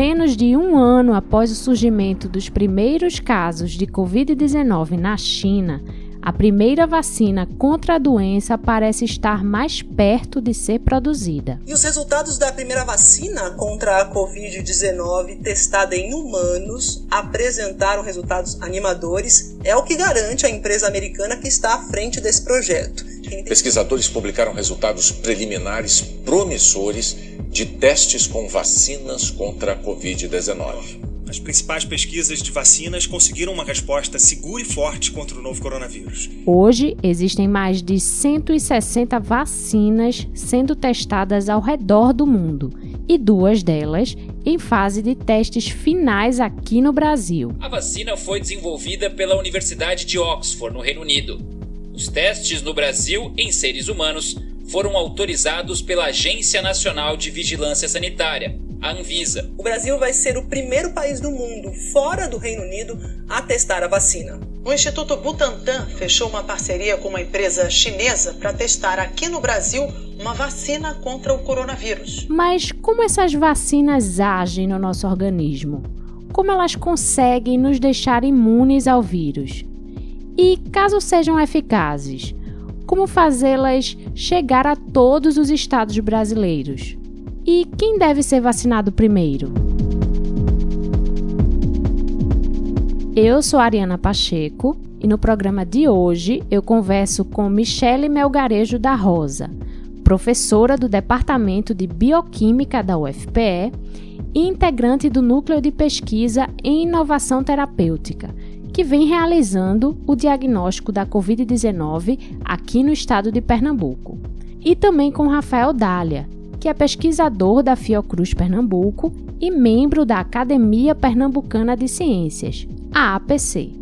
Menos de um ano após o surgimento dos primeiros casos de Covid-19 na China, a primeira vacina contra a doença parece estar mais perto de ser produzida. E os resultados da primeira vacina contra a Covid-19 testada em humanos apresentaram resultados animadores, é o que garante a empresa americana que está à frente desse projeto. Pesquisadores publicaram resultados preliminares promissores de testes com vacinas contra a Covid-19. As principais pesquisas de vacinas conseguiram uma resposta segura e forte contra o novo coronavírus. Hoje, existem mais de 160 vacinas sendo testadas ao redor do mundo e duas delas em fase de testes finais aqui no Brasil. A vacina foi desenvolvida pela Universidade de Oxford, no Reino Unido. Os testes no Brasil em seres humanos foram autorizados pela Agência Nacional de Vigilância Sanitária, a Anvisa. O Brasil vai ser o primeiro país do mundo, fora do Reino Unido, a testar a vacina. O Instituto Butantan fechou uma parceria com uma empresa chinesa para testar aqui no Brasil uma vacina contra o coronavírus. Mas como essas vacinas agem no nosso organismo? Como elas conseguem nos deixar imunes ao vírus? E caso sejam eficazes, como fazê-las chegar a todos os estados brasileiros? E quem deve ser vacinado primeiro? Eu sou Ariana Pacheco e no programa de hoje eu converso com Michele Melgarejo da Rosa, professora do Departamento de Bioquímica da UFPE e integrante do Núcleo de Pesquisa em Inovação Terapêutica, que vem realizando o diagnóstico da Covid-19 aqui no estado de Pernambuco. E também com Rafael Dália, que é pesquisador da Fiocruz Pernambuco e membro da Academia Pernambucana de Ciências, a APC.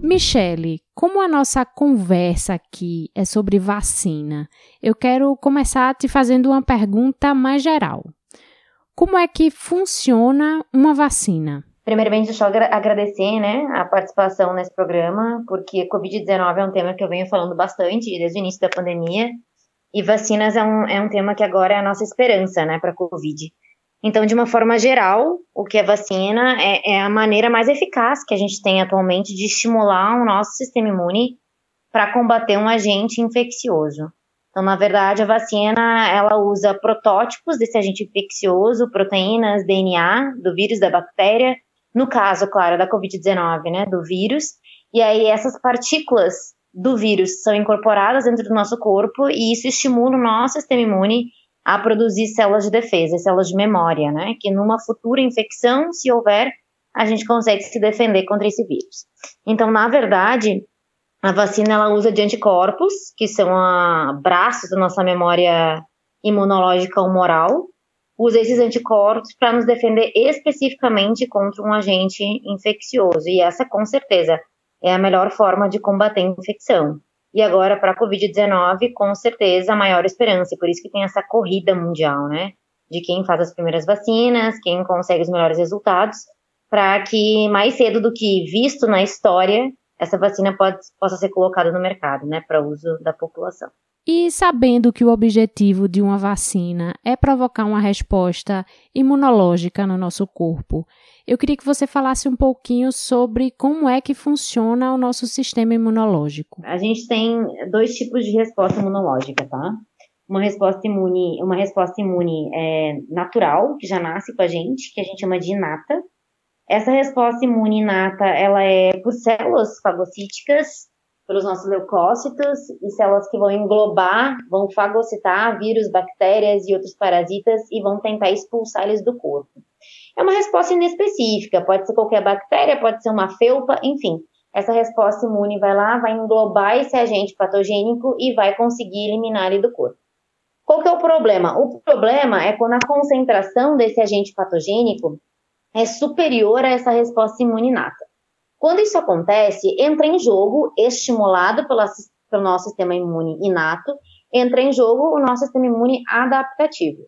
Michele, como a nossa conversa aqui é sobre vacina, eu quero começar te fazendo uma pergunta mais geral. Como é que funciona uma vacina? Primeiramente, deixa eu agradecer né, a participação nesse programa, porque Covid-19 é um tema que eu venho falando bastante desde o início da pandemia, e vacinas é um, é um tema que agora é a nossa esperança né, para a Covid. Então, de uma forma geral, o que é vacina é, é a maneira mais eficaz que a gente tem atualmente de estimular o nosso sistema imune para combater um agente infeccioso. Então, na verdade, a vacina ela usa protótipos desse agente infeccioso, proteínas, DNA do vírus da bactéria, no caso, claro, da Covid-19, né, do vírus, e aí essas partículas do vírus são incorporadas dentro do nosso corpo e isso estimula o nosso sistema imune a produzir células de defesa, células de memória, né, que numa futura infecção, se houver, a gente consegue se defender contra esse vírus. Então, na verdade, a vacina ela usa de anticorpos, que são a, braços da nossa memória imunológica humoral, usa esses anticorpos para nos defender especificamente contra um agente infeccioso. E essa, com certeza, é a melhor forma de combater a infecção. E agora, para a Covid-19, com certeza, a maior esperança. E por isso que tem essa corrida mundial, né? De quem faz as primeiras vacinas, quem consegue os melhores resultados, para que mais cedo do que visto na história, essa vacina pode, possa ser colocada no mercado, né? Para uso da população. E sabendo que o objetivo de uma vacina é provocar uma resposta imunológica no nosso corpo, eu queria que você falasse um pouquinho sobre como é que funciona o nosso sistema imunológico. A gente tem dois tipos de resposta imunológica, tá? Uma resposta imune, uma resposta imune é, natural, que já nasce com a gente, que a gente chama de inata. Essa resposta imune inata, ela é por células fagocíticas pelos nossos leucócitos e células que vão englobar, vão fagocitar vírus, bactérias e outros parasitas e vão tentar expulsar eles do corpo. É uma resposta inespecífica, pode ser qualquer bactéria, pode ser uma felpa, enfim. Essa resposta imune vai lá, vai englobar esse agente patogênico e vai conseguir eliminar ele do corpo. Qual que é o problema? O problema é quando a concentração desse agente patogênico é superior a essa resposta imune inata. Quando isso acontece, entra em jogo, estimulado pela, pelo nosso sistema imune inato, entra em jogo o nosso sistema imune adaptativo.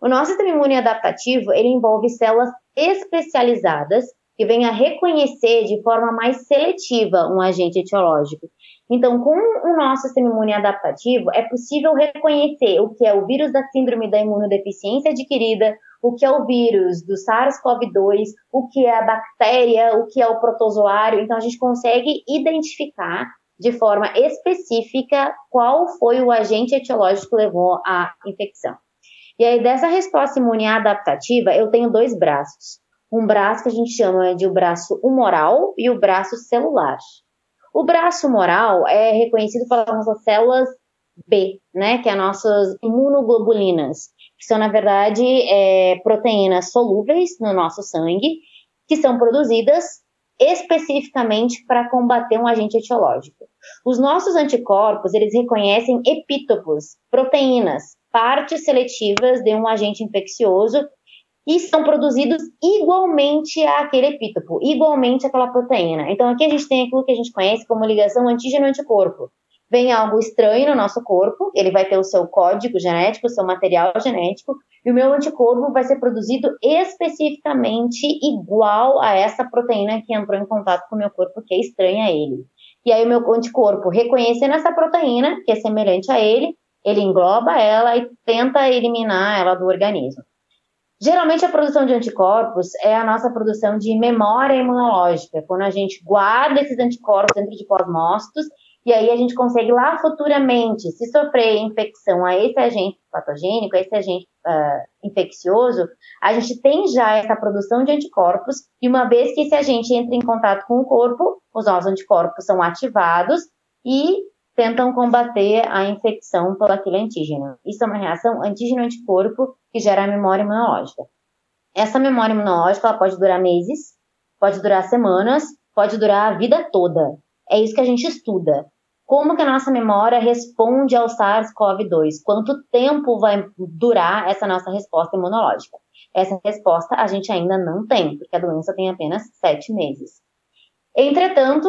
O nosso sistema imune adaptativo, ele envolve células especializadas que vêm a reconhecer de forma mais seletiva um agente etiológico. Então, com o nosso sistema imune adaptativo, é possível reconhecer o que é o vírus da síndrome da imunodeficiência adquirida, o que é o vírus do SARS-CoV-2, o que é a bactéria, o que é o protozoário. Então, a gente consegue identificar de forma específica qual foi o agente etiológico que levou à infecção. E aí, dessa resposta imune adaptativa, eu tenho dois braços. Um braço que a gente chama de o braço humoral e o braço celular. O braço humoral é reconhecido pelas nossas células B, né, que é as nossas imunoglobulinas, que são, na verdade, é, proteínas solúveis no nosso sangue, que são produzidas especificamente para combater um agente etiológico. Os nossos anticorpos, eles reconhecem epítopos, proteínas, partes seletivas de um agente infeccioso e são produzidos igualmente àquele epítopo, igualmente àquela proteína. Então aqui a gente tem aquilo que a gente conhece como ligação antígeno-anticorpo. Vem algo estranho no nosso corpo, ele vai ter o seu código genético, o seu material genético, e o meu anticorpo vai ser produzido especificamente igual a essa proteína que entrou em contato com o meu corpo, que é estranha a ele. E aí o meu anticorpo, reconhecendo essa proteína, que é semelhante a ele, ele engloba ela e tenta eliminar ela do organismo. Geralmente a produção de anticorpos é a nossa produção de memória imunológica, quando a gente guarda esses anticorpos dentro de plasmócitos e aí a gente consegue lá futuramente, se sofrer infecção a esse agente patogênico, a esse agente uh, infeccioso, a gente tem já essa produção de anticorpos e uma vez que esse agente entra em contato com o corpo, os nossos anticorpos são ativados e tentam combater a infecção por aquele antígeno. Isso é uma reação antígeno-anticorpo que gera a memória imunológica. Essa memória imunológica ela pode durar meses, pode durar semanas, pode durar a vida toda. É isso que a gente estuda. Como que a nossa memória responde ao SARS-CoV-2? Quanto tempo vai durar essa nossa resposta imunológica? Essa resposta a gente ainda não tem, porque a doença tem apenas sete meses. Entretanto,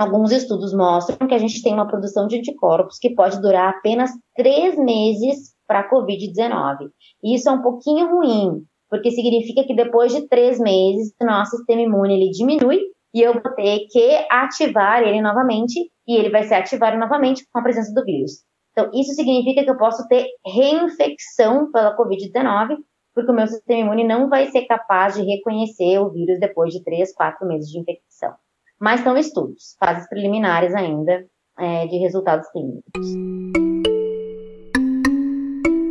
Alguns estudos mostram que a gente tem uma produção de anticorpos que pode durar apenas três meses para a Covid-19. E isso é um pouquinho ruim, porque significa que depois de três meses, o nosso sistema imune ele diminui e eu vou ter que ativar ele novamente e ele vai ser ativado novamente com a presença do vírus. Então, isso significa que eu posso ter reinfecção pela Covid-19, porque o meu sistema imune não vai ser capaz de reconhecer o vírus depois de três, quatro meses de infecção mas são estudos, fases preliminares ainda é, de resultados clínicos.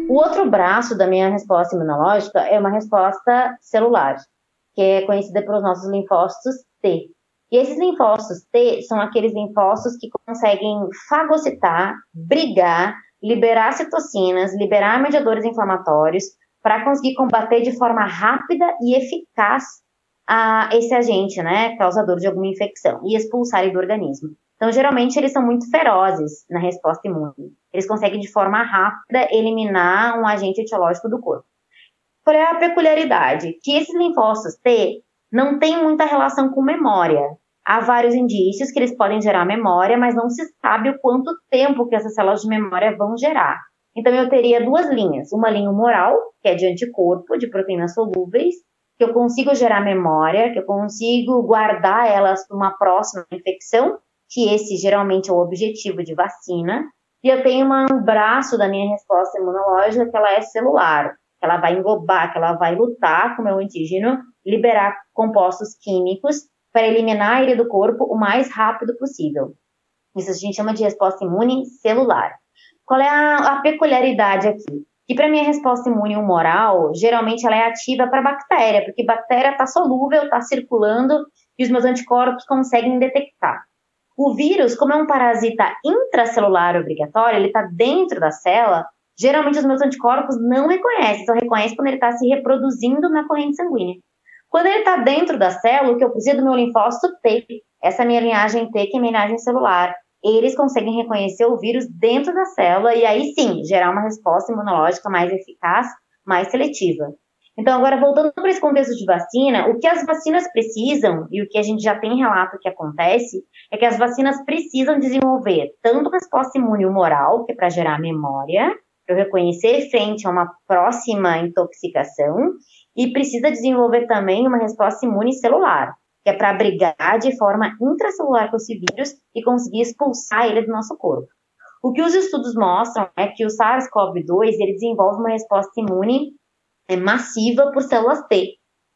O outro braço da minha resposta imunológica é uma resposta celular, que é conhecida pelos nossos linfócitos T. E esses linfócitos T são aqueles linfócitos que conseguem fagocitar, brigar, liberar citocinas, liberar mediadores inflamatórios para conseguir combater de forma rápida e eficaz a esse agente, né, causador de alguma infecção, e expulsar ele do organismo. Então, geralmente, eles são muito ferozes na resposta imune. Eles conseguem, de forma rápida, eliminar um agente etiológico do corpo. Qual é a peculiaridade? Que esses linfócitos T não têm muita relação com memória. Há vários indícios que eles podem gerar memória, mas não se sabe o quanto tempo que essas células de memória vão gerar. Então, eu teria duas linhas. Uma linha humoral, que é de anticorpo, de proteínas solúveis, que eu consigo gerar memória, que eu consigo guardar elas para uma próxima infecção, que esse geralmente é o objetivo de vacina. E eu tenho um braço da minha resposta imunológica que ela é celular, que ela vai englobar, que ela vai lutar com o meu antígeno, liberar compostos químicos para eliminar ele do corpo o mais rápido possível. Isso a gente chama de resposta imune celular. Qual é a, a peculiaridade aqui? E para minha resposta imune humoral, geralmente ela é ativa para bactéria, porque bactéria está solúvel, está circulando e os meus anticorpos conseguem detectar. O vírus, como é um parasita intracelular obrigatório, ele está dentro da célula, geralmente os meus anticorpos não reconhecem, só reconhecem quando ele está se reproduzindo na corrente sanguínea. Quando ele está dentro da célula, o que eu preciso do meu linfócito T, essa minha linhagem T, que é minha linhagem celular, eles conseguem reconhecer o vírus dentro da célula e aí sim gerar uma resposta imunológica mais eficaz, mais seletiva. Então, agora voltando para esse contexto de vacina, o que as vacinas precisam e o que a gente já tem relato que acontece é que as vacinas precisam desenvolver tanto resposta imune humoral, que é para gerar memória, para reconhecer frente a uma próxima intoxicação, e precisa desenvolver também uma resposta imune celular, que é para abrigar de forma intracelular com esse vírus e conseguir expulsar ele do nosso corpo. O que os estudos mostram é que o SARS-CoV-2 ele desenvolve uma resposta imune é, massiva por células T.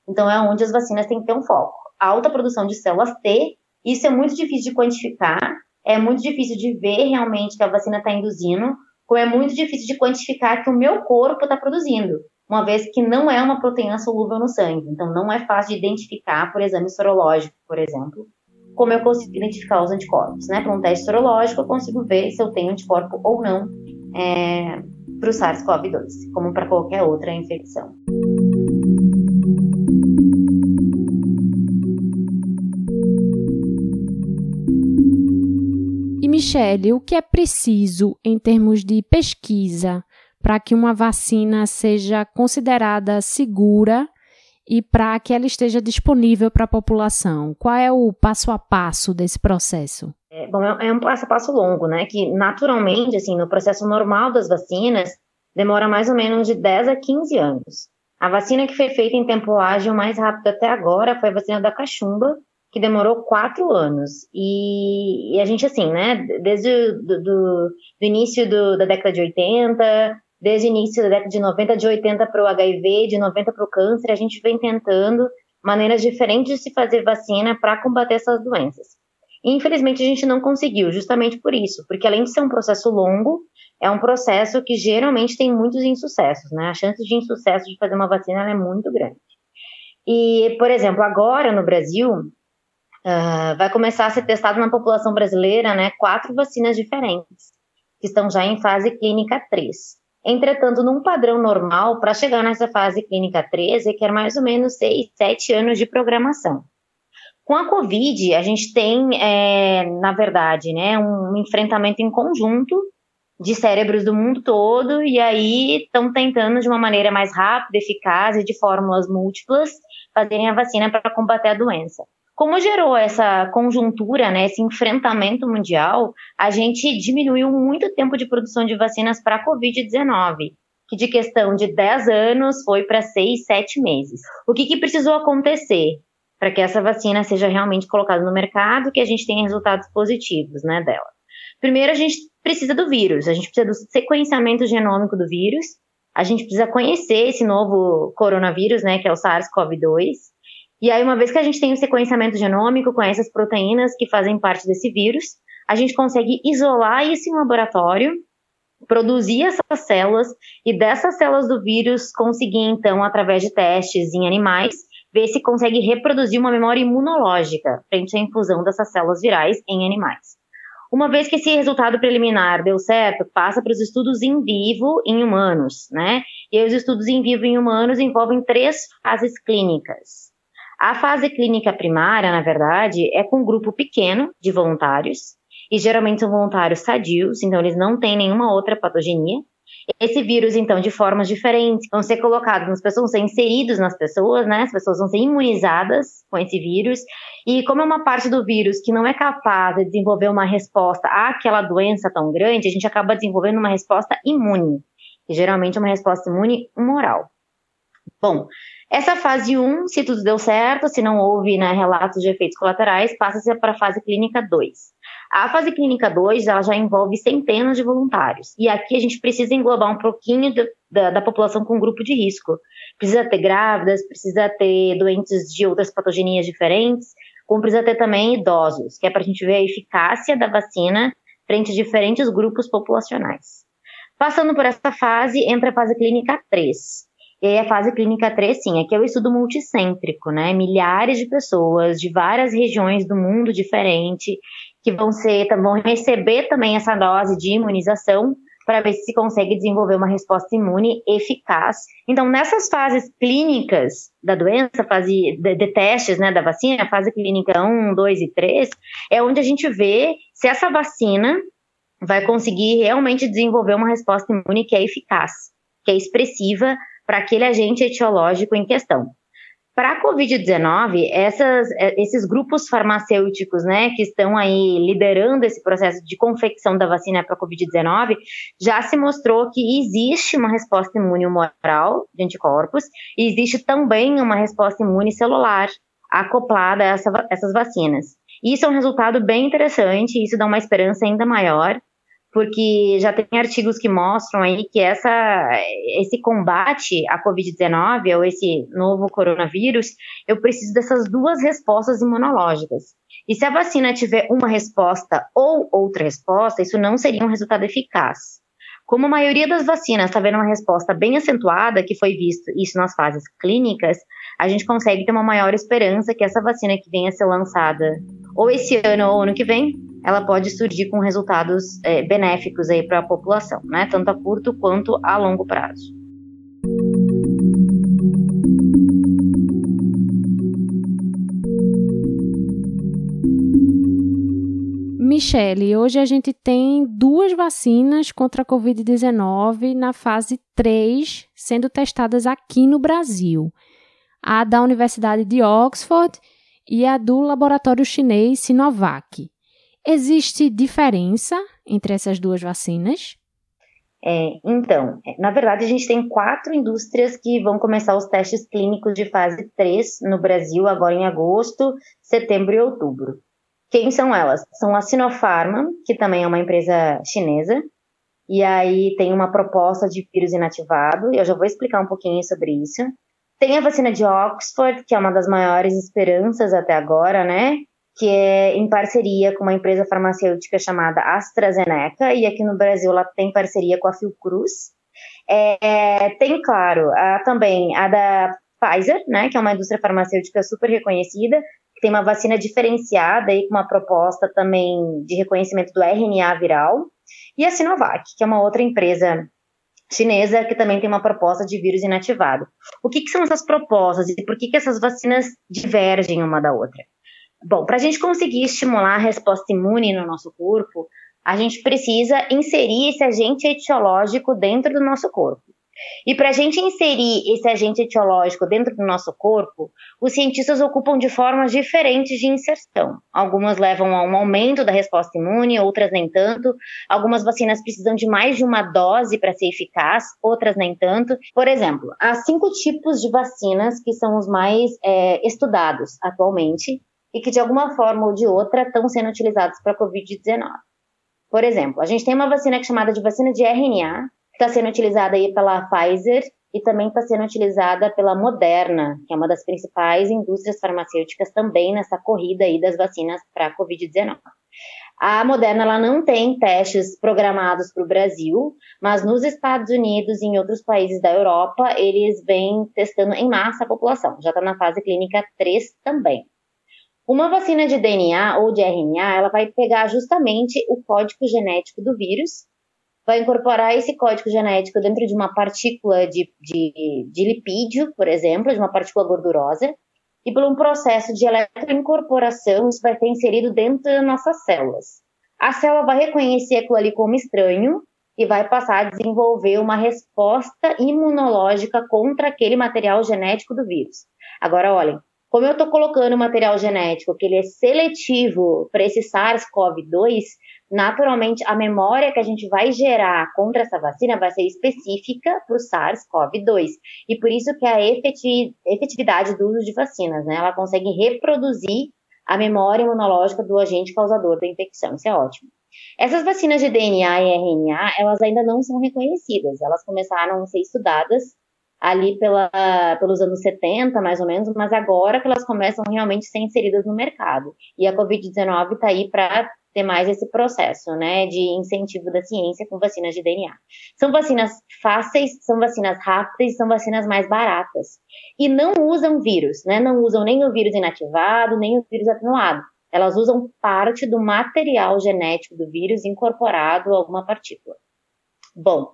Então é onde as vacinas têm que ter um foco. alta produção de células T, isso é muito difícil de quantificar, é muito difícil de ver realmente que a vacina está induzindo, como é muito difícil de quantificar que o meu corpo está produzindo, uma vez que não é uma proteína solúvel no sangue. Então não é fácil de identificar por exame sorológico, por exemplo, como eu consigo identificar os anticorpos. Né? Para um teste sorológico, eu consigo ver se eu tenho anticorpo ou não é, para o SARS-CoV-2, como para qualquer outra infecção. E Michele, o que é preciso em termos de pesquisa para que uma vacina seja considerada segura e para que ela esteja disponível para a população? Qual é o passo a passo desse processo? É, bom, é, é um passo a passo longo, né? Que naturalmente, assim, no processo normal das vacinas, demora mais ou menos de 10 a 15 anos. A vacina que foi feita em tempo ágil mais rápido até agora foi a vacina da cachumba, que demorou quatro anos. E, e a gente, assim, né, desde o do, do, do início do, da década de 80, desde o início da década de 90, de 80 para o HIV, de 90 para o câncer, a gente vem tentando maneiras diferentes de se fazer vacina para combater essas doenças. infelizmente, a gente não conseguiu, justamente por isso, porque além de ser um processo longo, é um processo que geralmente tem muitos insucessos, né? A chance de insucesso de fazer uma vacina é muito grande. E, por exemplo, agora no Brasil, uh, vai começar a ser testado na população brasileira, né, quatro vacinas diferentes, que estão já em fase clínica 3. Entretanto, num padrão normal, para chegar nessa fase clínica 13, requer mais ou menos 6, 7 anos de programação. Com a Covid, a gente tem, é, na verdade, né, um enfrentamento em conjunto de cérebros do mundo todo, e aí estão tentando, de uma maneira mais rápida, eficaz e de fórmulas múltiplas, fazerem a vacina para combater a doença. Como gerou essa conjuntura, né, esse enfrentamento mundial, a gente diminuiu muito o tempo de produção de vacinas para a Covid-19, que de questão de 10 anos foi para 6, 7 meses. O que, que precisou acontecer para que essa vacina seja realmente colocada no mercado, que a gente tenha resultados positivos né, dela? Primeiro, a gente precisa do vírus, a gente precisa do sequenciamento genômico do vírus, a gente precisa conhecer esse novo coronavírus, né, que é o SARS-CoV-2, e aí, uma vez que a gente tem o sequenciamento genômico com essas proteínas que fazem parte desse vírus, a gente consegue isolar isso em laboratório, produzir essas células e dessas células do vírus conseguir, então, através de testes em animais, ver se consegue reproduzir uma memória imunológica frente à infusão dessas células virais em animais. Uma vez que esse resultado preliminar deu certo, passa para os estudos em vivo em humanos, né? E os estudos em vivo em humanos envolvem três fases clínicas. A fase clínica primária, na verdade, é com um grupo pequeno de voluntários, e geralmente são voluntários sadios, então eles não têm nenhuma outra patogenia. Esse vírus, então, de formas diferentes, vão ser colocados nas pessoas, vão ser inseridos nas pessoas, né? As pessoas vão ser imunizadas com esse vírus. E como é uma parte do vírus que não é capaz de desenvolver uma resposta àquela doença tão grande, a gente acaba desenvolvendo uma resposta imune, que geralmente é uma resposta imune moral. Bom, essa fase 1, se tudo deu certo, se não houve né, relatos de efeitos colaterais, passa-se para a fase clínica 2. A fase clínica 2 ela já envolve centenas de voluntários. E aqui a gente precisa englobar um pouquinho do, da, da, população com grupo de risco. Precisa ter grávidas, precisa ter doentes de outras patogenias diferentes, como precisa ter também idosos, que é para a gente ver a eficácia da vacina frente a diferentes grupos populacionais. Passando por essa fase, entra a fase clínica 3. E aí a fase clínica 3, sim, aqui é o estudo multicêntrico, né? Milhares de pessoas de várias regiões do mundo diferente que vão ser, vão receber também essa dose de imunização para ver se consegue desenvolver uma resposta imune eficaz. Então, nessas fases clínicas da doença, fase de, de, testes né, da vacina, fase clínica 1, 2 e 3, é onde a gente vê se essa vacina vai conseguir realmente desenvolver uma resposta imune que é eficaz, que é expressiva para aquele agente etiológico em questão. Para a Covid-19, é, esses grupos farmacêuticos, né, que estão aí liderando esse processo de confecção da vacina para a Covid-19, já se mostrou que existe uma resposta imune humoral de anticorpos e existe também uma resposta imune celular acoplada a essa, essas vacinas. Isso é um resultado bem interessante, isso dá uma esperança ainda maior, porque já tem artigos que mostram aí que essa, esse combate à Covid-19, ou esse novo coronavírus, eu preciso dessas duas respostas imunológicas. E se a vacina tiver uma resposta ou outra resposta, isso não seria um resultado eficaz. Como a maioria das vacinas está vendo uma resposta bem acentuada, que foi visto isso nas fases clínicas, a gente consegue ter uma maior esperança que essa vacina que venha a ser lançada ou esse ano ou ano que vem, ela pode surgir com resultados é, benéficos aí para a população, né? Tanto a curto quanto a longo prazo. Michele, hoje a gente tem duas vacinas contra a Covid-19 na fase 3 sendo testadas aqui no Brasil. A da Universidade de Oxford e a do laboratório chinês Sinovac. Existe diferença entre essas duas vacinas? É, então, é, na verdade, a gente tem quatro indústrias que vão começar os testes clínicos de fase 3 no Brasil, agora em agosto, setembro e outubro. Quem são elas? São a Sinopharma, que também é uma empresa chinesa, e aí tem uma proposta de vírus inativado, eu já vou explicar um pouquinho sobre isso. Tem a vacina de Oxford, que é uma das maiores esperanças até agora, né? Que é em parceria com uma empresa farmacêutica chamada AstraZeneca, e aqui no Brasil ela tem parceria com a Fiocruz. É, tem, claro, a, também a da Pfizer, né, que é uma indústria farmacêutica super reconhecida, tem uma vacina diferenciada aí com uma proposta também de reconhecimento do RNA viral, e a Sinovac, que é uma outra empresa chinesa, que também tem uma proposta de vírus inativado. O que, que são essas propostas e por que, que essas vacinas divergem uma da outra? Bom, para a gente conseguir estimular a resposta imune no nosso corpo, a gente precisa inserir esse agente etiológico dentro do nosso corpo. E para a gente inserir esse agente etiológico dentro do nosso corpo, os cientistas ocupam de formas diferentes de inserção. Algumas levam a um aumento da resposta imune, outras nem tanto. Algumas vacinas precisam de mais de uma dose para ser eficaz, outras nem tanto. Por exemplo, há cinco tipos de vacinas que são os mais é, estudados atualmente e que de alguma forma ou de outra estão sendo utilizados para a Covid-19. Por exemplo, a gente tem uma vacina é chamada de vacina de RNA, está sendo utilizada aí pela Pfizer e também está sendo utilizada pela Moderna, que é uma das principais indústrias farmacêuticas também nessa corrida aí das vacinas para a Covid-19. A Moderna ela não tem testes programados para o Brasil, mas nos Estados Unidos e em outros países da Europa, eles vêm testando em massa a população. Já está na fase clínica 3 também. Uma vacina de DNA ou de RNA, ela vai pegar justamente o código genético do vírus vai incorporar esse código genético dentro de uma partícula de, de, de lipídio, por exemplo, de uma partícula gordurosa, e por um processo de eletroincorporação, isso vai ser inserido dentro das nossas células. A célula vai reconhecer aquilo ali como estranho e vai passar a desenvolver uma resposta imunológica contra aquele material genético do vírus. Agora, olhem, como eu estou colocando material genético que ele é seletivo para esse SARS-CoV-2, naturalmente a memória que a gente vai gerar contra essa vacina vai ser específica para o SARS-CoV-2. E por isso que a efetividade do uso de vacinas, né? Ela consegue reproduzir a memória imunológica do agente causador da infecção. Isso é ótimo. Essas vacinas de DNA e RNA, elas ainda não são reconhecidas. Elas começaram a ser estudadas ali pela, pelos anos 70, mais ou menos, mas agora que elas começam realmente a ser inseridas no mercado. E a Covid-19 está aí para ter mais esse processo, né, de incentivo da ciência com vacinas de DNA. São vacinas fáceis, são vacinas rápidas, são vacinas mais baratas. E não usam vírus, né, não usam nem o vírus inativado, nem o vírus atenuado. Elas usam parte do material genético do vírus incorporado a alguma partícula. Bom,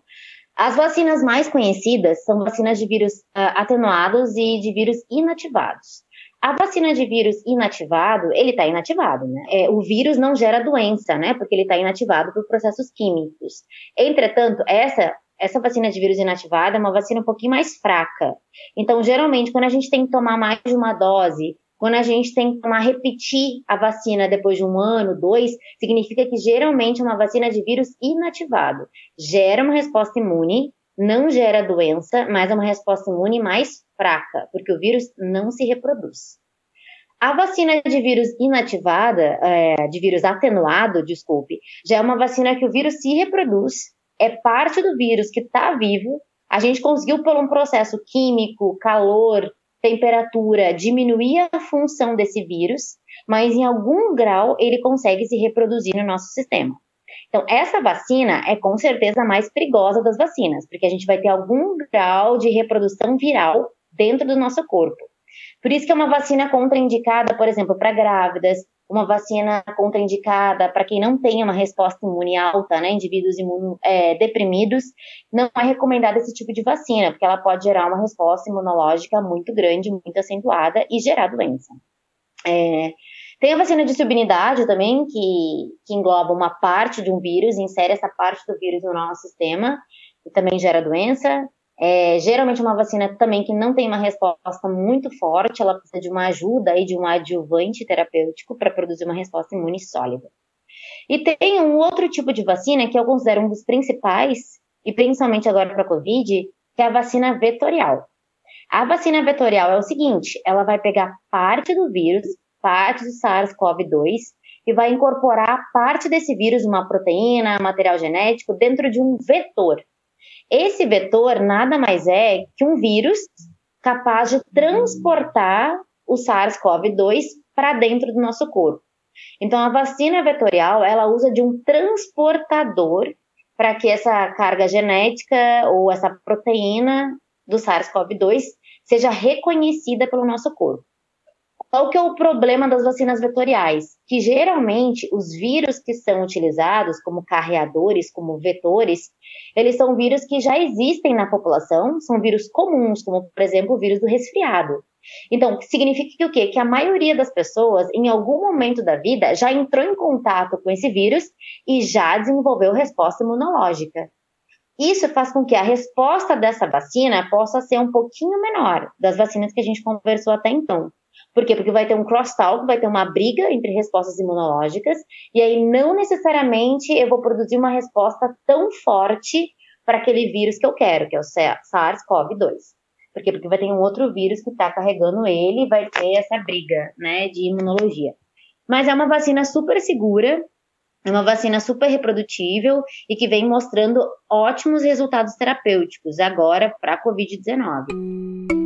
as vacinas mais conhecidas são vacinas de vírus uh, atenuados e de vírus inativados. A vacina de vírus inativado, ele está inativado, né? É, o vírus não gera doença, né? Porque ele está inativado por processos químicos. Entretanto, essa essa vacina de vírus inativado é uma vacina um pouquinho mais fraca. Então, geralmente, quando a gente tem que tomar mais de uma dose, quando a gente tem que tomar, repetir a vacina depois de um ano, dois, significa que geralmente é uma vacina de vírus inativado. Gera uma resposta imune, não gera doença, mas é uma resposta imune mais fraca, porque o vírus não se reproduz. A vacina de vírus inativada, é, de vírus atenuado, desculpe, já é uma vacina que o vírus se reproduz, é parte do vírus que está vivo. A gente conseguiu, por um processo químico, calor, temperatura, diminuir a função desse vírus, mas em algum grau ele consegue se reproduzir no nosso sistema. Então, essa vacina é com certeza a mais perigosa das vacinas, porque a gente vai ter algum grau de reprodução viral dentro do nosso corpo. Por isso que é uma vacina contraindicada, por exemplo, para grávidas, uma vacina contraindicada para quem não tem uma resposta imune alta, né, indivíduos é, deprimidos, não é recomendada esse tipo de vacina, porque ela pode gerar uma resposta imunológica muito grande, muito acentuada e gerar doença. É, tem a vacina de subunidade também, que, que engloba uma parte de um vírus, insere essa parte do vírus no nosso sistema, e também gera doença. É, geralmente uma vacina também que não tem uma resposta muito forte, ela precisa de uma ajuda e de um adjuvante terapêutico para produzir uma resposta imune sólida. E tem um outro tipo de vacina que eu considero um dos principais, e principalmente agora para a Covid, que é a vacina vetorial. A vacina vetorial é o seguinte, ela vai pegar parte do vírus, parte do SARS-CoV-2, e vai incorporar parte desse vírus, uma proteína, material genético, dentro de um vetor. Esse vetor nada mais é que um vírus capaz de transportar o SARS-CoV-2 para dentro do nosso corpo. Então, a vacina vetorial, ela usa de um transportador para que essa carga genética ou essa proteína do SARS-CoV-2 seja reconhecida pelo nosso corpo. Qual que é o problema das vacinas vetoriais? Que geralmente os vírus que são utilizados como carreadores, como vetores, eles são vírus que já existem na população, são vírus comuns, como por exemplo o vírus do resfriado. Então, significa que o quê? Que a maioria das pessoas, em algum momento da vida, já entrou em contato com esse vírus e já desenvolveu resposta imunológica. Isso faz com que a resposta dessa vacina possa ser um pouquinho menor das vacinas que a gente conversou até então. Por quê? Porque vai ter um crosstalk, vai ter uma briga entre respostas imunológicas, e aí não necessariamente eu vou produzir uma resposta tão forte para aquele vírus que eu quero, que é o SARS-CoV-2. Por quê? Porque vai ter um outro vírus que está carregando ele e vai ter essa briga, né, de imunologia. Mas é uma vacina super segura, é uma vacina super reprodutível e que vem mostrando ótimos resultados terapêuticos agora para a Covid-19.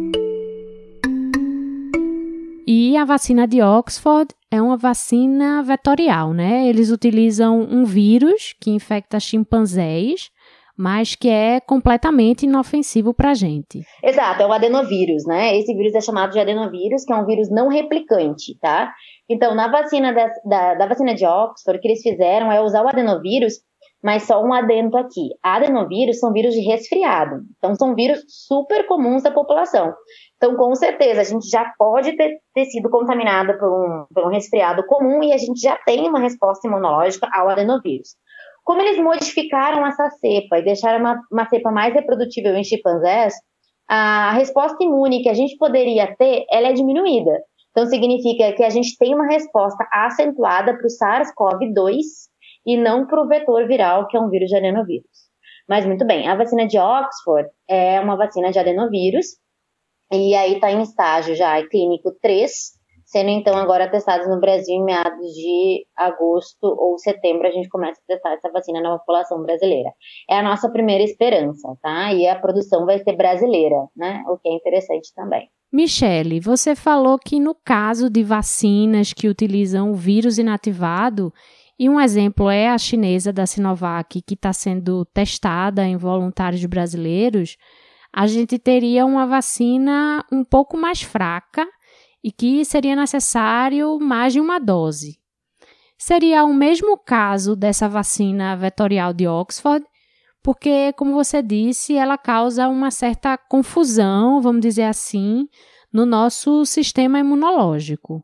E a vacina de Oxford é uma vacina vetorial, né? Eles utilizam um vírus que infecta chimpanzés, mas que é completamente inofensivo para a gente. Exato, é o adenovírus, né? Esse vírus é chamado de adenovírus, que é um vírus não replicante, tá? Então, na vacina da, da, da vacina de Oxford, o que eles fizeram é usar o adenovírus mas só um adendo aqui. Adenovírus são vírus de resfriado. Então, são vírus super comuns da população. Então, com certeza, a gente já pode ter, ter sido contaminada por um, por um resfriado comum e a gente já tem uma resposta imunológica ao adenovírus. Como eles modificaram essa cepa e deixaram uma, uma cepa mais reprodutível em chimpanzés, a resposta imune que a gente poderia ter, ela é diminuída. Então, significa que a gente tem uma resposta acentuada para o SARS-CoV-2 e não para o vetor viral, que é um vírus de adenovírus. Mas muito bem, a vacina de Oxford é uma vacina de adenovírus, e aí está em estágio já clínico 3, sendo então agora testados no Brasil em meados de agosto ou setembro a gente começa a testar essa vacina na população brasileira. É a nossa primeira esperança, tá? E a produção vai ser brasileira, né? O que é interessante também. Michele, você falou que no caso de vacinas que utilizam o vírus inativado, e um exemplo é a chinesa da Sinovac, que está sendo testada em voluntários brasileiros, a gente teria uma vacina um pouco mais fraca e que seria necessário mais de uma dose. Seria o mesmo caso dessa vacina vetorial de Oxford, porque, como você disse, ela causa uma certa confusão, vamos dizer assim, no nosso sistema imunológico.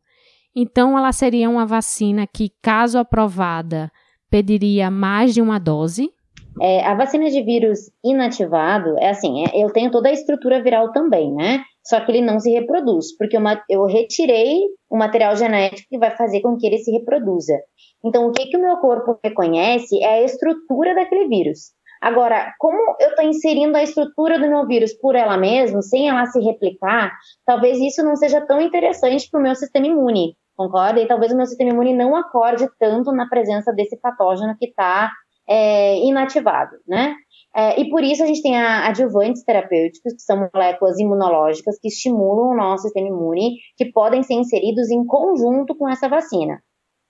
Então, ela seria uma vacina que, caso aprovada, pediria mais de uma dose? É, a vacina de vírus inativado é assim, é, eu tenho toda a estrutura viral também, né? Só que ele não se reproduz, porque uma, eu retirei o material genético que vai fazer com que ele se reproduza. Então, o que, que o meu corpo reconhece é a estrutura daquele vírus. Agora, como eu estou inserindo a estrutura do meu vírus por ela mesma, sem ela se replicar, talvez isso não seja tão interessante para o meu sistema imune, concorda? E talvez o meu sistema imune não acorde tanto na presença desse patógeno que está é, inativado, né? É, e por isso a gente tem adjuvantes terapêuticos, que são moléculas imunológicas que estimulam o nosso sistema imune, que podem ser inseridos em conjunto com essa vacina.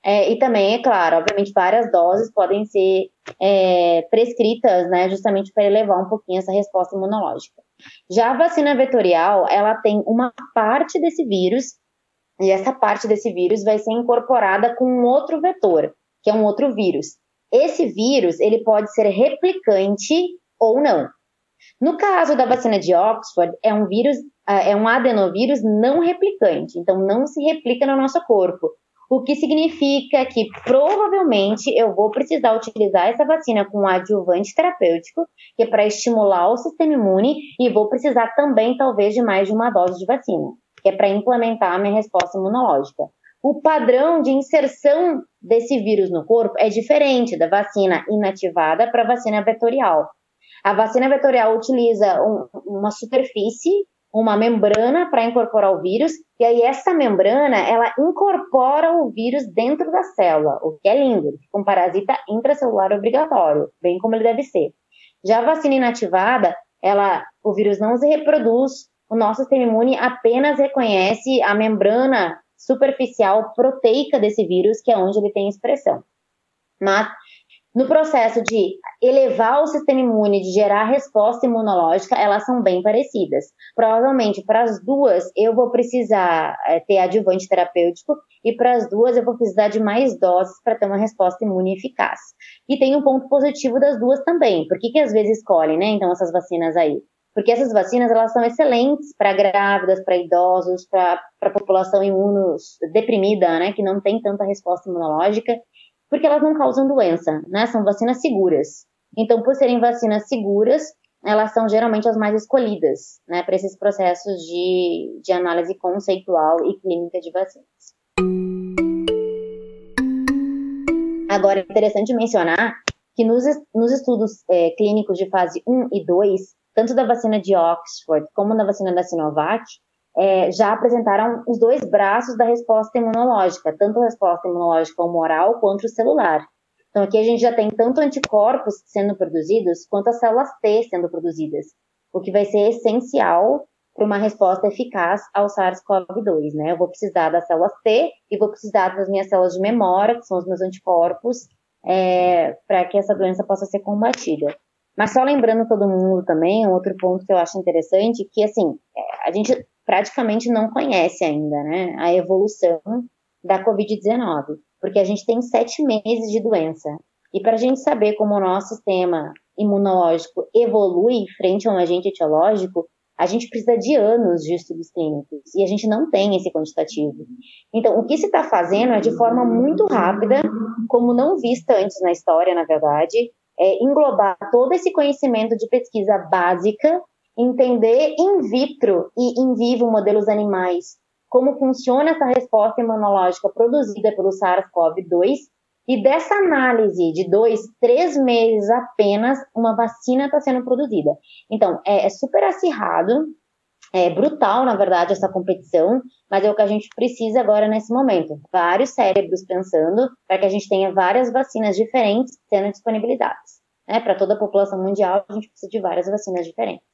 É, e também, é claro, obviamente, várias doses podem ser é, prescritas, né, justamente para elevar um pouquinho essa resposta imunológica. Já a vacina vetorial, ela tem uma parte desse vírus, e essa parte desse vírus vai ser incorporada com um outro vetor, que é um outro vírus. Esse vírus, ele pode ser replicante ou não. No caso da vacina de Oxford, é um vírus, é um adenovírus não replicante, então não se replica no nosso corpo. O que significa que provavelmente eu vou precisar utilizar essa vacina com um adjuvante terapêutico, que é para estimular o sistema imune, e vou precisar também, talvez, de mais de uma dose de vacina, que é para implementar a minha resposta imunológica o padrão de inserção desse vírus no corpo é diferente da vacina inativada para a vacina vetorial. A vacina vetorial utiliza um, uma superfície, uma membrana para incorporar o vírus, e aí essa membrana, ela incorpora o vírus dentro da célula, o que é lindo, um parasita intracelular obrigatório, bem como ele deve ser. Já a vacina inativada, ela, o vírus não se reproduz, o nosso sistema imune apenas reconhece a membrana superficial proteica desse vírus, que é onde ele tem expressão. Mas no processo de elevar o sistema imune, de gerar resposta imunológica, elas são bem parecidas. Provavelmente, para as duas, eu vou precisar é, ter adjuvante terapêutico, e para as duas, eu vou precisar de mais doses para ter uma resposta imune eficaz. E tem um ponto positivo das duas também. Por que, que às vezes escolhem, né, então, essas vacinas aí? Porque essas vacinas elas são excelentes para grávidas, para idosos, para a população imunodeprimida, né, que não tem tanta resposta imunológica, porque elas não causam doença, né, são vacinas seguras. Então, por serem vacinas seguras, elas são geralmente as mais escolhidas, né, para esses processos de, de análise conceitual e clínica de vacinas. Agora, é interessante mencionar que nos, nos estudos é, clínicos de fase 1 e 2, tanto da vacina de Oxford como da vacina da Sinovac, é, já apresentaram os dois braços da resposta imunológica, tanto a resposta imunológica humoral quanto o celular. Então, aqui a gente já tem tanto anticorpos sendo produzidos, quanto as células T sendo produzidas, o que vai ser essencial para uma resposta eficaz ao SARS-CoV-2, né? Eu vou precisar das células T e vou precisar das minhas células de memória, que são os meus anticorpos, é, para que essa doença possa ser combatida. Mas só lembrando todo mundo também, um outro ponto que eu acho interessante, que assim, é, a gente praticamente não conhece ainda, né, a evolução da Covid-19, porque a gente tem sete meses de doença. E para a gente saber como o nosso sistema imunológico evolui frente a um agente etiológico, a gente precisa de anos de estudos clínicos e a gente não tem esse quantitativo. Então, o que se está fazendo é de forma muito rápida, como não vista antes na história, na verdade, é, englobar todo esse conhecimento de pesquisa básica, entender in vitro e in vivo modelos animais, como funciona essa resposta imunológica produzida pelo SARS-CoV-2, e dessa análise de dois, três meses apenas, uma vacina está sendo produzida. Então, é, é super acirrado, é brutal, na verdade, essa competição, mas é o que a gente precisa agora nesse momento. Vários cérebros pensando para que a gente tenha várias vacinas diferentes sendo disponibilizadas. Né? Para toda a população mundial, a gente precisa de várias vacinas diferentes.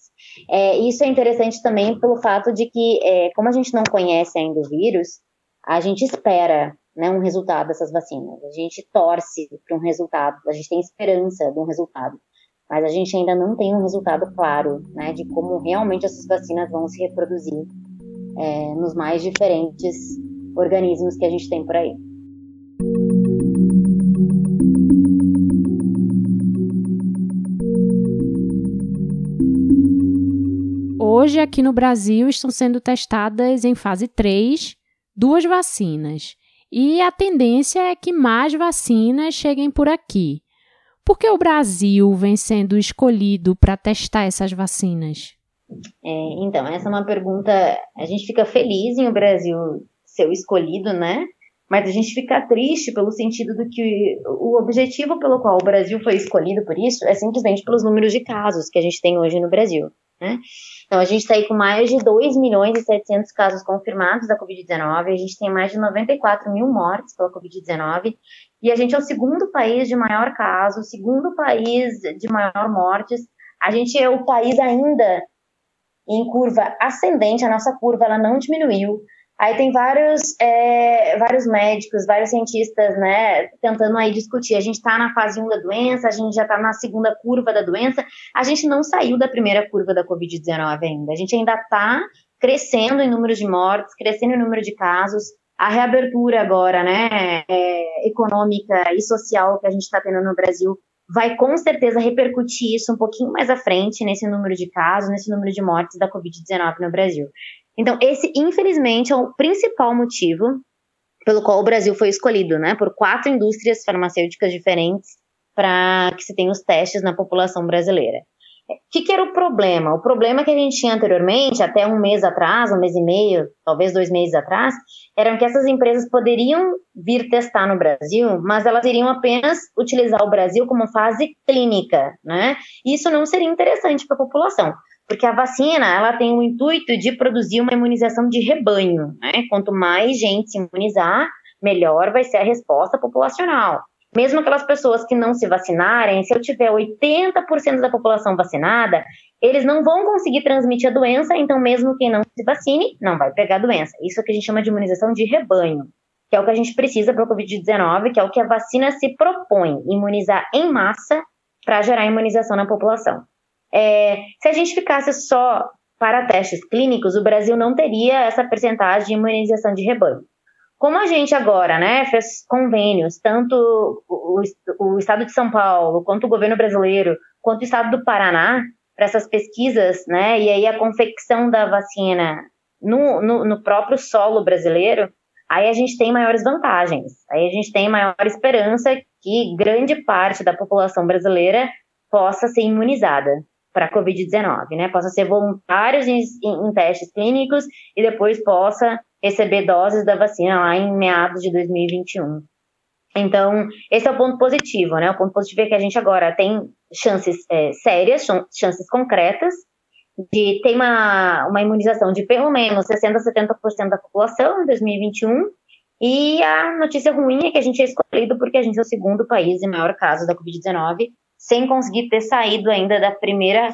É, isso é interessante também pelo fato de que, é, como a gente não conhece ainda o vírus, a gente espera né, um resultado dessas vacinas. A gente torce para um resultado, a gente tem esperança de um resultado mas a gente ainda não tem um resultado claro né, de como realmente essas vacinas vão se reproduzir é, nos mais diferentes organismos que a gente tem por aí. Hoje, aqui no Brasil, estão sendo testadas em fase 3 duas vacinas. E a tendência é que mais vacinas cheguem por aqui. Por que o Brasil vem sendo escolhido para testar essas vacinas? É, então, essa é uma pergunta. A gente fica feliz em o Brasil ser o escolhido, né? Mas a gente fica triste pelo sentido do que o objetivo pelo qual o Brasil foi escolhido por isso é simplesmente pelos números de casos que a gente tem hoje no Brasil. Né? Então, a gente está aí com mais de 2 milhões e 700 casos confirmados da Covid-19, a gente tem mais de 94 mil mortes pela Covid-19, e a gente é o segundo país de maior caso, segundo país de maior mortes. A gente é o país ainda em curva ascendente, a nossa curva ela não diminuiu. Aí tem vários, é, vários médicos, vários cientistas, né, tentando aí discutir. A gente está na fase 1 da doença, a gente já está na segunda curva da doença, a gente não saiu da primeira curva da Covid-19 ainda. A gente ainda está crescendo em número de mortes, crescendo em número de casos. A reabertura agora, né, é, econômica e social que a gente está tendo no Brasil vai com certeza repercutir isso um pouquinho mais à frente nesse número de casos, nesse número de mortes da Covid-19 no Brasil. Então, esse, infelizmente, é o principal motivo pelo qual o Brasil foi escolhido, né, por quatro indústrias farmacêuticas diferentes para que se tenha os testes na população brasileira. O que, que, era o problema? O problema que a gente tinha anteriormente, até um mês atrás, um mês e meio, talvez dois meses atrás, eram que essas empresas poderiam vir testar no Brasil, mas elas iriam apenas utilizar o Brasil como fase clínica, né? Isso não seria interessante para a população. Porque a vacina, ela tem o intuito de produzir uma imunização de rebanho, né? Quanto mais gente se imunizar, melhor vai ser a resposta populacional. Mesmo aquelas pessoas que não se vacinarem, se eu tiver 80% da população vacinada, eles não vão conseguir transmitir a doença, então mesmo quem não se vacine, não vai pegar a doença. Isso é que a gente chama de imunização de rebanho, que é o que a gente precisa para o Covid-19, que é o que a vacina se propõe, imunizar em massa para gerar imunização na população. É, se a gente ficasse só para testes clínicos, o Brasil não teria essa percentagem de imunização de rebanho. Como a gente agora né, fez convênios, tanto o, o Estado de São Paulo, quanto o governo brasileiro, quanto o Estado do Paraná, para essas pesquisas, né, e aí a confecção da vacina no, no, no próprio solo brasileiro, aí a gente tem maiores vantagens. Aí a gente tem maior esperança que grande parte da população brasileira possa ser imunizada para a Covid-19, né? Possa ser voluntários em, em, em, testes clínicos e depois possa receber doses da vacina lá em meados de 2021. Então, esse é o ponto positivo, né? O ponto positivo é que a gente agora tem chances é, sérias, chances concretas de ter uma, uma imunização de pelo menos 60% a 70% da população em 2021. E a notícia ruim é que a gente é escolhido porque a gente é o segundo país em maior caso da Covid-19 sem conseguir ter saído ainda da primeira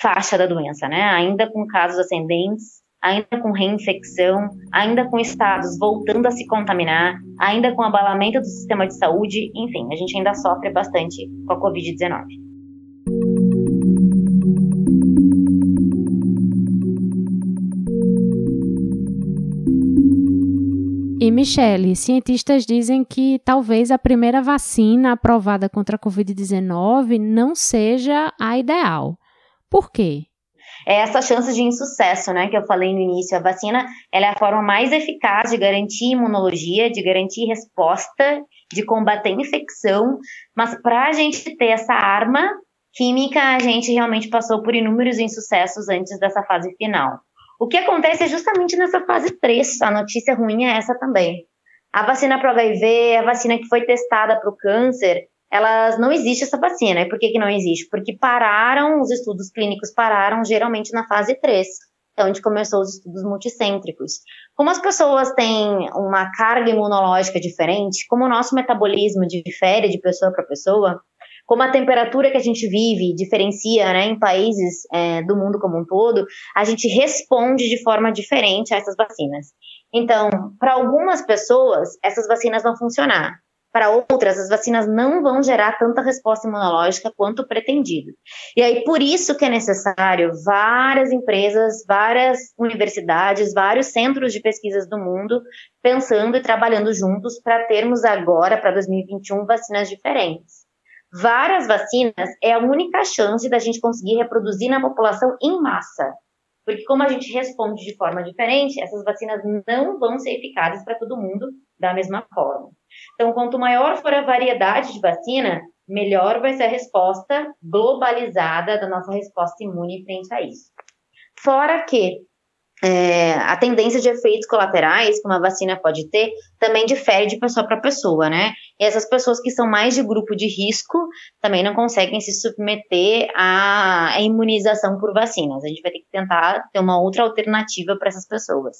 faixa da doença, né? Ainda com casos ascendentes, ainda com reinfecção, ainda com estados voltando a se contaminar, ainda com abalamento do sistema de saúde, enfim, a gente ainda sofre bastante com a Covid-19. E Michele, cientistas dizem que talvez a primeira vacina aprovada contra a Covid-19 não seja a ideal. Por quê? É essa chance de insucesso, né, que eu falei no início. A vacina ela é a forma mais eficaz de garantir imunologia, de garantir resposta, de combater infecção. Mas para a gente ter essa arma química, a gente realmente passou por inúmeros insucessos antes dessa fase final. O que acontece é justamente nessa fase 3. A notícia ruim é essa também. A vacina para o HIV, a vacina que foi testada para o câncer, elas não existe essa vacina. E por que, que não existe? Porque pararam, os estudos clínicos pararam geralmente na fase 3. Então, a gente começou os estudos multicêntricos. Como as pessoas têm uma carga imunológica diferente, como o nosso metabolismo difere de pessoa para pessoa, como a temperatura que a gente vive diferencia né, em países é, do mundo como um todo, a gente responde de forma diferente a essas vacinas. Então, para algumas pessoas, essas vacinas vão funcionar. Para outras, as vacinas não vão gerar tanta resposta imunológica quanto pretendido. E aí, por isso que é necessário várias empresas, várias universidades, vários centros de pesquisas do mundo pensando e trabalhando juntos para termos agora, para 2021, vacinas diferentes várias vacinas é a única chance da gente conseguir reproduzir na população em massa. Porque como a gente responde de forma diferente, essas vacinas não vão ser eficazes para todo mundo da mesma forma. Então, quanto maior for a variedade de vacina, melhor vai ser a resposta globalizada da nossa resposta imune frente a isso. Fora que é, a tendência de efeitos colaterais que uma vacina pode ter também difere de pessoa para pessoa, né? E essas pessoas que são mais de grupo de risco também não conseguem se submeter à imunização por vacinas. A gente vai ter que tentar ter uma outra alternativa para essas pessoas.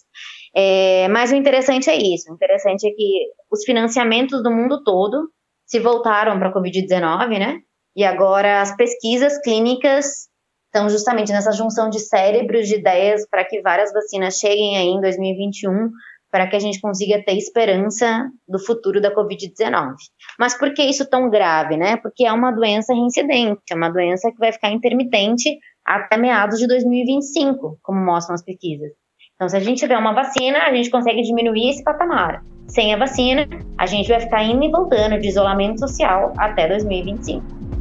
É, mas o interessante é isso: o interessante é que os financiamentos do mundo todo se voltaram para a Covid-19, né? E agora as pesquisas clínicas então, justamente nessa junção de cérebros, de ideias, para que várias vacinas cheguem aí em 2021, para que a gente consiga ter esperança do futuro da Covid-19. Mas por que isso tão grave, né? Porque é uma doença reincidente, é uma doença que vai ficar intermitente até meados de 2025, como mostram as pesquisas. Então, se a gente tiver uma vacina, a gente consegue diminuir esse patamar. Sem a vacina, a gente vai ficar indo e voltando de isolamento social até 2025.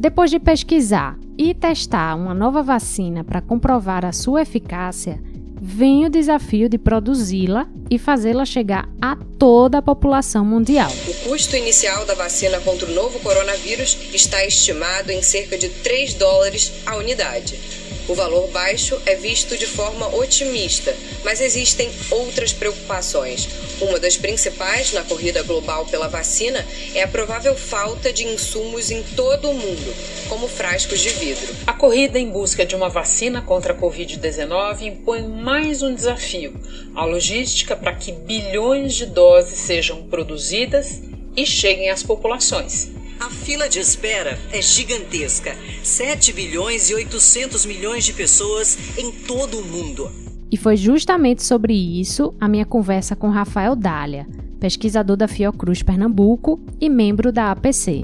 Depois de pesquisar e testar uma nova vacina para comprovar a sua eficácia, vem o desafio de produzi-la e fazê-la chegar a toda a população mundial. O custo inicial da vacina contra o novo coronavírus está estimado em cerca de 3 dólares a unidade. O valor baixo é visto de forma otimista, mas existem outras preocupações. Uma das principais na corrida global pela vacina é a provável falta de insumos em todo o mundo, como frascos de vidro. A corrida em busca de uma vacina contra a Covid-19 impõe mais um desafio: a logística para que bilhões de doses sejam produzidas e cheguem às populações. A fila de espera é gigantesca. 7 bilhões e 800 milhões de pessoas em todo o mundo. E foi justamente sobre isso a minha conversa com Rafael Dália, pesquisador da Fiocruz Pernambuco e membro da APC.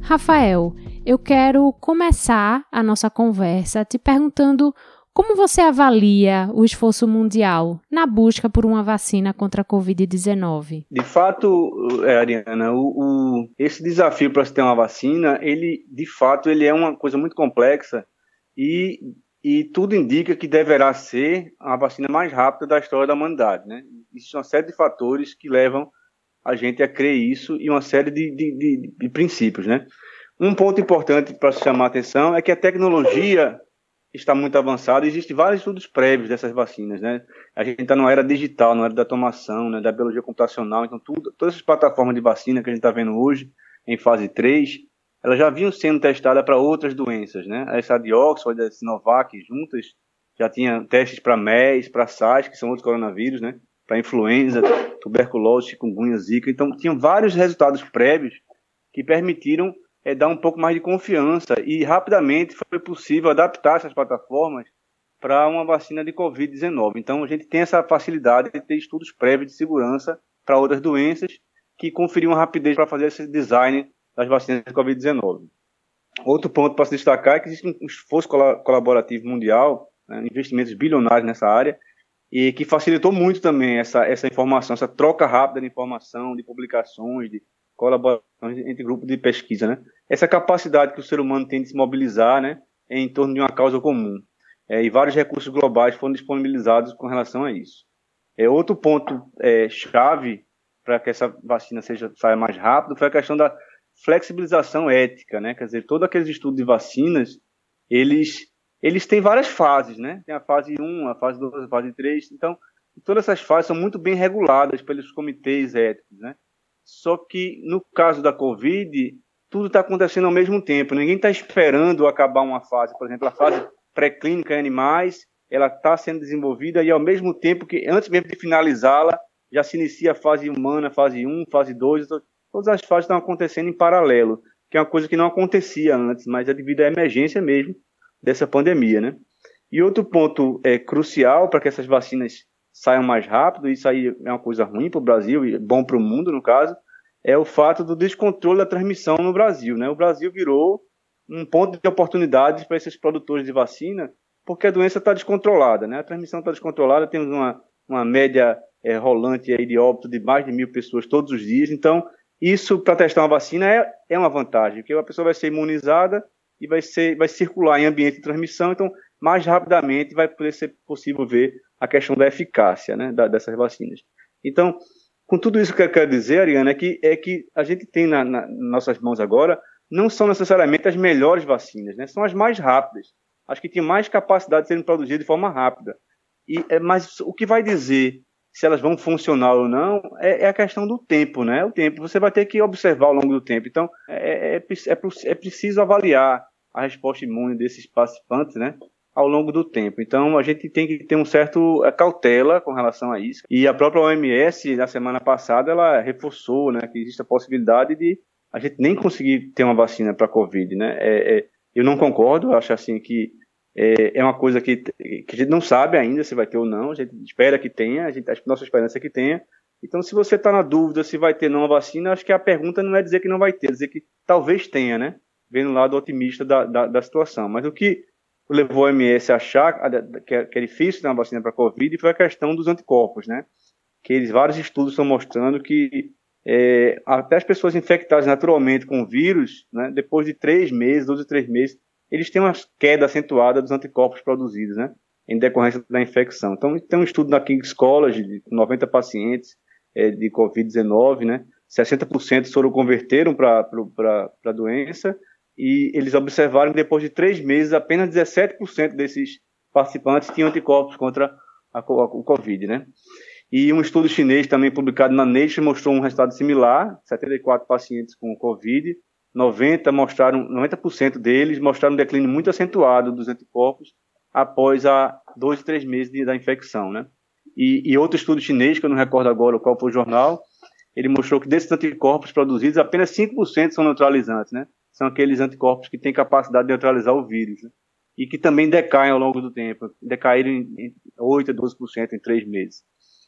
Rafael, eu quero começar a nossa conversa te perguntando como você avalia o esforço mundial na busca por uma vacina contra a Covid-19? De fato, é, Ariana, o, o, esse desafio para se ter uma vacina, ele, de fato, ele é uma coisa muito complexa e, e tudo indica que deverá ser a vacina mais rápida da história da humanidade, né? Isso é uma série de fatores que levam a gente a crer isso e uma série de, de, de, de princípios, né? Um ponto importante para se chamar a atenção é que a tecnologia está muito avançado. Existem vários estudos prévios dessas vacinas, né? A gente está numa era digital, numa era da automação, né, da biologia computacional. Então, tudo, todas essas plataformas de vacina que a gente está vendo hoje, em fase 3, elas já vinham sendo testadas para outras doenças, né? Essa de Oxford, a Sinovac, juntas, já tinha testes para MERS, para SARS, que são outros coronavírus, né? Para influenza, tuberculose, chikungunya, zika. Então, tinham vários resultados prévios que permitiram é, dar um pouco mais de confiança e rapidamente foi possível adaptar essas plataformas para uma vacina de Covid-19. Então a gente tem essa facilidade de ter estudos prévios de segurança para outras doenças que conferiam rapidez para fazer esse design das vacinas de Covid-19. Outro ponto para se destacar é que existe um esforço colaborativo mundial, né, investimentos bilionários nessa área, e que facilitou muito também essa, essa informação, essa troca rápida de informação, de publicações, de colaborações entre grupos de pesquisa, né? Essa capacidade que o ser humano tem de se mobilizar, né, em torno de uma causa comum. É, e vários recursos globais foram disponibilizados com relação a isso. É, outro ponto é, chave para que essa vacina seja saia mais rápido foi a questão da flexibilização ética, né? Quer dizer, todos aqueles estudos de vacinas, eles eles têm várias fases, né? Tem a fase 1, a fase 2, a fase 3. Então, todas essas fases são muito bem reguladas pelos comitês éticos, né? Só que no caso da Covid, tudo está acontecendo ao mesmo tempo. Ninguém está esperando acabar uma fase. Por exemplo, a fase pré-clínica em animais, ela está sendo desenvolvida e ao mesmo tempo que, antes mesmo de finalizá-la, já se inicia a fase humana, fase 1, fase 2. Então, todas as fases estão acontecendo em paralelo, que é uma coisa que não acontecia antes, mas é devido à emergência mesmo dessa pandemia, né? E outro ponto é, crucial para que essas vacinas saiam mais rápido, isso aí é uma coisa ruim para o Brasil e bom para o mundo, no caso, é o fato do descontrole da transmissão no Brasil. Né? O Brasil virou um ponto de oportunidades para esses produtores de vacina, porque a doença está descontrolada. Né? A transmissão está descontrolada, temos uma, uma média é, rolante aí de óbito de mais de mil pessoas todos os dias. Então, isso para testar uma vacina é, é uma vantagem, porque a pessoa vai ser imunizada e vai, ser, vai circular em ambiente de transmissão, então mais rapidamente vai poder ser possível ver a questão da eficácia né, da, dessas vacinas. Então, com tudo isso que eu quero dizer, Ariana, é que, é que a gente tem na, na, nas nossas mãos agora não são necessariamente as melhores vacinas, né? São as mais rápidas. As que têm mais capacidade de serem produzidas de forma rápida. E, é, mas o que vai dizer se elas vão funcionar ou não é, é, a questão do tempo, né? O tempo. Você vai ter que observar ao longo do tempo. Então, é, é, é, é preciso avaliar a resposta imune desses participantes, né? Ao longo do tempo. Então, a gente tem que ter um certo é, cautela com relação a isso. E a própria OMS, na semana passada, ela reforçou né, que existe a possibilidade de a gente nem conseguir ter uma vacina para a Covid. Né? É, é, eu não concordo, acho assim que é, é, uma coisa que, que a gente não sabe ainda se vai ter ou não, a gente espera que tenha, a, gente, a nossa esperança é que tenha. Então, se você está na dúvida se vai ter ou não a vacina, acho que a pergunta não é dizer que não vai ter, é dizer que talvez tenha, né? Vendo o lado otimista da, da, da situação. Mas o que levou a OMS a achar que é difícil uma vacina para a Covid foi a questão dos anticorpos, né? Que eles, vários estudos estão mostrando que é, até as pessoas infectadas naturalmente com o vírus, né, depois de três meses, 12 três meses, eles têm uma queda acentuada dos anticorpos produzidos, né? Em decorrência da infecção. Então, tem um estudo na King's College de 90 pacientes é, de Covid-19, né? 60% foram converteram para a doença e eles observaram que depois de três meses, apenas 17% desses participantes tinham anticorpos contra a, o Covid, né? E um estudo chinês também publicado na Nature mostrou um resultado similar, 74 pacientes com Covid, 90 mostraram, 90% deles mostraram um declínio muito acentuado dos anticorpos após a dois, três meses de, da infecção, né? E, e, outro estudo chinês, que eu não recordo agora qual foi o jornal, ele mostrou que desses anticorpos produzidos, apenas 5% são neutralizantes, né? São aqueles anticorpos que têm capacidade de neutralizar o vírus, né? e que também decaem ao longo do tempo, decaíram em 8 a 12% em três meses.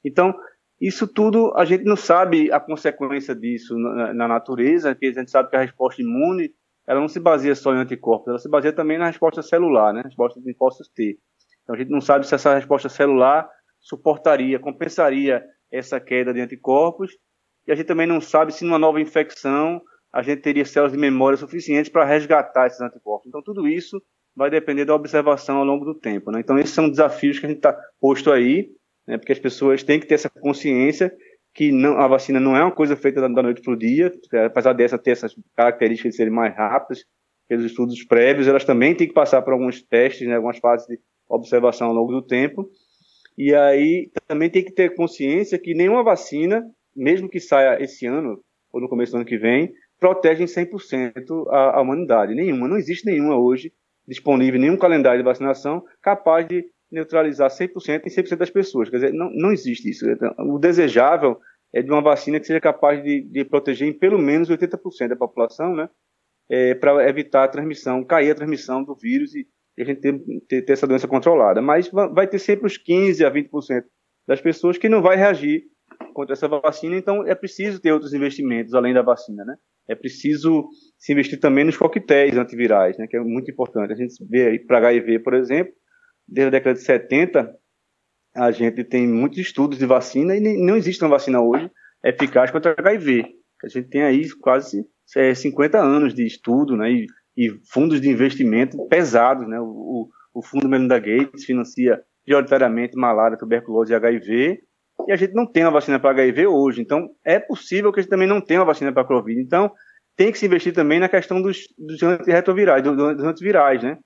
Então, isso tudo, a gente não sabe a consequência disso na, na natureza, porque a gente sabe que a resposta imune, ela não se baseia só em anticorpos, ela se baseia também na resposta celular, né? resposta de postos T. Então, a gente não sabe se essa resposta celular suportaria, compensaria essa queda de anticorpos, e a gente também não sabe se numa nova infecção a gente teria células de memória suficientes para resgatar esses anticorpos. Então, tudo isso vai depender da observação ao longo do tempo. Né? Então, esses são desafios que a gente está posto aí, né? porque as pessoas têm que ter essa consciência que não, a vacina não é uma coisa feita da noite para o dia, apesar dessa ter essas características de serem mais rápidas, pelos estudos prévios, elas também têm que passar por alguns testes, né, algumas fases de observação ao longo do tempo. E aí também tem que ter consciência que nenhuma vacina, mesmo que saia esse ano ou no começo do ano que vem, protegem 100% a, a humanidade. Nenhuma, não existe nenhuma hoje disponível, nenhum calendário de vacinação capaz de neutralizar 100% em 100% das pessoas. Quer dizer, não, não existe isso. O desejável é de uma vacina que seja capaz de, de proteger em pelo menos 80% da população, né? É, para evitar a transmissão, cair a transmissão do vírus e, e a gente ter, ter, ter, essa doença controlada. Mas vai ter sempre os 15% a 20% das pessoas que não vai reagir contra essa vacina, então é preciso ter outros investimentos além da vacina, né? É preciso se investir também nos coquetéis antivirais, né, que é muito importante. A gente vê aí para HIV, por exemplo, desde a década de 70, a gente tem muitos estudos de vacina e não existe uma vacina hoje eficaz contra HIV. A gente tem aí quase é, 50 anos de estudo né, e, e, fundos de investimento pesados. Né? O, o Fundo Melinda Gates financia prioritariamente malária, tuberculose e HIV, e a gente não tem uma vacina para HIV hoje. Então, é possível que a gente também não tenha uma vacina para Covid. Então, tem que se investir também na questão dos, dos antirretrovirais, dos, dos antivirais, né?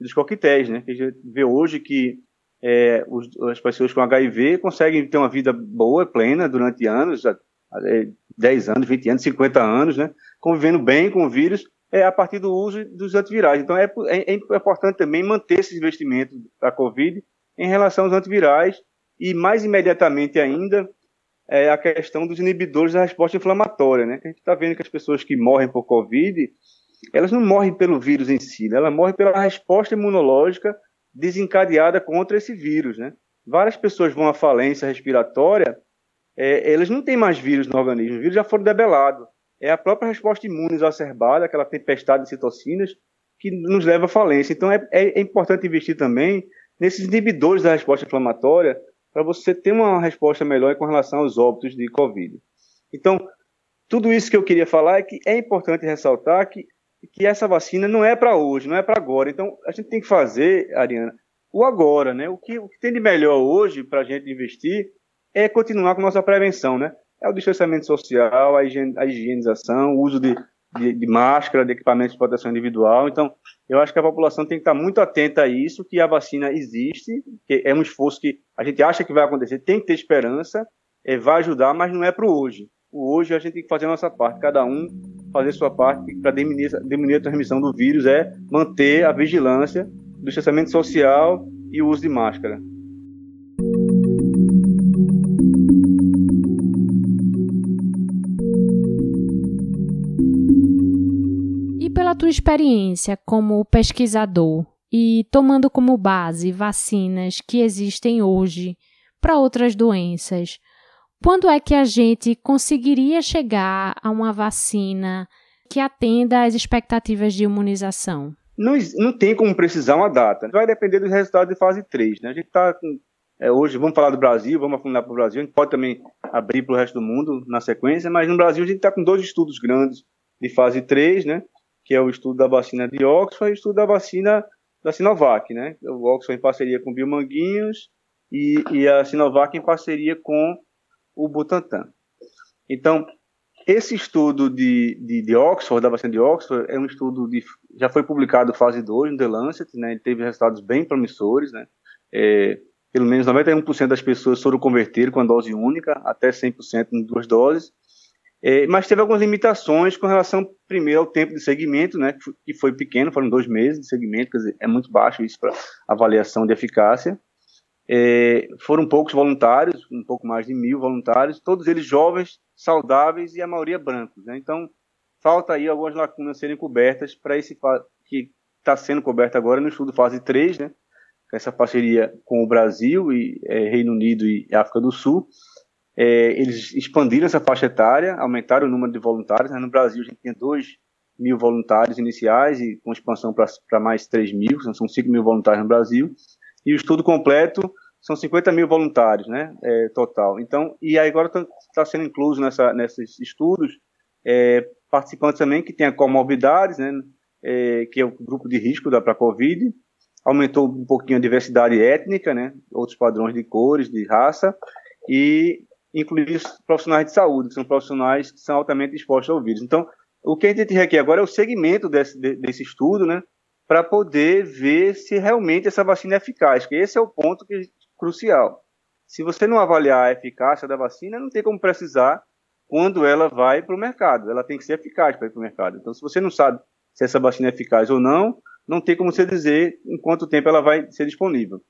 Dos coquetéis, né? A gente vê hoje que é, os, as pessoas com HIV conseguem ter uma vida boa, plena, durante anos, é, 10 anos, 20 anos, 50 anos, né? Convivendo bem com o vírus, é a partir do uso dos antivirais. Então, é, é, é importante também manter esses investimentos para a Covid em relação aos antivirais e mais imediatamente ainda é a questão dos inibidores da resposta inflamatória, né? A gente está vendo que as pessoas que morrem por Covid, elas não morrem pelo vírus em si, né? elas morrem pela resposta imunológica desencadeada contra esse vírus, né? Várias pessoas vão à falência respiratória, é, elas não têm mais vírus no organismo, os vírus já foram debelados. É a própria resposta imune exacerbada, aquela tempestade de citocinas, que nos leva à falência. Então é, é importante investir também nesses inibidores da resposta inflamatória, para você ter uma resposta melhor com relação aos óbitos de Covid. Então, tudo isso que eu queria falar é que é importante ressaltar que, que essa vacina não é para hoje, não é para agora. Então, a gente tem que fazer, Ariana, o agora, né? O que, o que tem de melhor hoje para a gente investir é continuar com nossa prevenção, né? é o distanciamento social, a, higienização, o uso de, de, de, máscara, de equipamentos de proteção individual. Então, eu acho que a população tem que estar muito atenta a isso, que a vacina existe, que é um esforço que a gente acha que vai acontecer, tem que ter esperança, é, vai ajudar, mas não é para o hoje. O hoje a gente tem que fazer a nossa parte, cada um fazer sua parte para diminuir, diminuir a transmissão do vírus, é manter a vigilância do distanciamento social e o uso de máscara. Tua experiência como pesquisador e tomando como base vacinas que existem hoje para outras doenças, quando é que a gente conseguiria chegar a uma vacina que atenda às expectativas de imunização? Não, não tem como precisar uma data. Vai depender dos resultados de fase 3. Né? A gente está é, hoje, vamos falar do Brasil, vamos afundar para o Brasil. A gente pode também abrir para o resto do mundo na sequência, mas no Brasil a gente está com dois estudos grandes de fase 3, né? Que é o estudo da vacina de Oxford e o estudo da vacina da Sinovac, né? O Oxford em parceria com o Biomanguinhos e, e a Sinovac em parceria com o Butantan. Então, esse estudo de, de, de, Oxford, da vacina de Oxford, é um estudo de, já foi publicado fase 2 no The Lancet, né? Ele teve resultados bem promissores, né? É, pelo menos 91% das pessoas foram converter com a dose única, até 100% em duas doses. É, mas teve algumas limitações com relação, primeiro, ao tempo de segmento, né, que foi pequeno, foram dois meses de segmento, quer dizer, é muito baixo isso para avaliação de eficácia. É, foram poucos voluntários, um pouco mais de mil voluntários, todos eles jovens, saudáveis e a maioria brancos. Né? Então, falta aí algumas lacunas serem cobertas para esse que está sendo coberto agora no estudo fase 3, né? essa parceria com o Brasil e é, Reino Unido e África do Sul, é, eles expandiram essa faixa etária, aumentaram o número de voluntários. Né? No Brasil, a gente tinha 2 mil voluntários iniciais e com expansão para mais 3 mil, são 5 mil voluntários no Brasil. E o estudo completo são 50 mil voluntários, né, é, total. Então, e agora está tá sendo incluso nessa, nesses estudos é, participantes também que têm comorbidades, né, é, que é o grupo de risco da para COVID. Aumentou um pouquinho a diversidade étnica, né, outros padrões de cores, de raça, e incluir os profissionais de saúde, que são profissionais que são altamente expostos ao vírus. Então, o que a gente requer agora é o segmento desse, desse estudo, né, para poder ver se realmente essa vacina é eficaz, que esse é o ponto que, crucial. Se você não avaliar a eficácia da vacina, não tem como precisar quando ela vai para o mercado. Ela tem que ser eficaz para ir para o mercado. Então, se você não sabe se essa vacina é eficaz ou não, não tem como você dizer em quanto tempo ela vai ser disponível.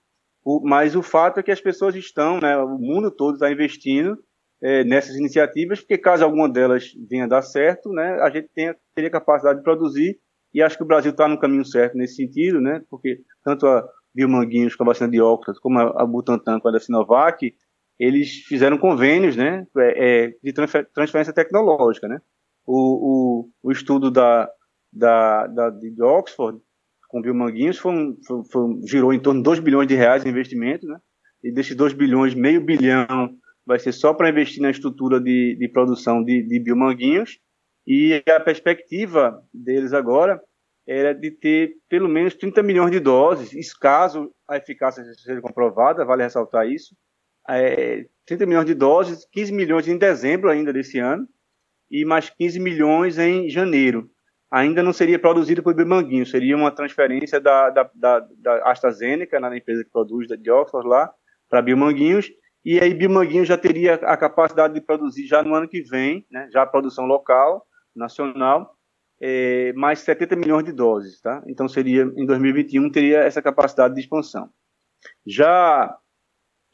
O, mas o fato é que as pessoas estão, né, o mundo todo está investindo é, nessas iniciativas, porque caso alguma delas venha dar certo, né, a gente tenha, teria capacidade de produzir, e acho que o Brasil está no caminho certo nesse sentido, né, porque tanto a Biomanguinhos com a vacina de Oxford, como a, Butantan com a da Sinovac, eles fizeram convênios né, é, é de transferência tecnológica. Né. O, o, o estudo da, da, da, de Oxford com o Biomanguinhos foi, foi, foi, girou em torno de 2 bilhões de reais de investimento, né? E desses 2 bilhões, meio bilhão vai ser só para investir na estrutura de, de produção de, de biomanguinhos. E a perspectiva deles agora era de ter pelo menos 30 milhões de doses, caso a eficácia seja comprovada, vale ressaltar isso. É, 30 milhões de doses, 15 milhões em dezembro ainda desse ano, e mais 15 milhões em janeiro ainda não seria produzido por Bimanguinho, seria uma transferência da, da, da, da AstraZeneca, na empresa que produz de Oxford lá, para Biomanguinhos, e aí Biomanguinhos já teria a capacidade de produzir já no ano que vem, né, já a produção local, nacional, é, mais 70 milhões de doses, tá? Então seria, em 2021, teria essa capacidade de expansão. Já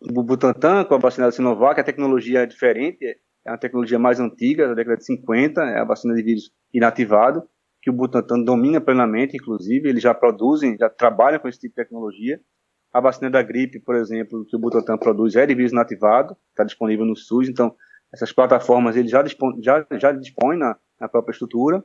o Butantan, com a vacina da Sinovac, a tecnologia é diferente, é uma tecnologia mais antiga, da década de 50, é a vacina de vírus inativado, que o Butantan domina plenamente, inclusive, eles já produzem, já trabalham com esse tipo de tecnologia. A vacina da gripe, por exemplo, que o Butantan produz é de vírus inativado, está disponível no SUS, então essas plataformas ele já dispõe, já, já dispõe na, na própria estrutura.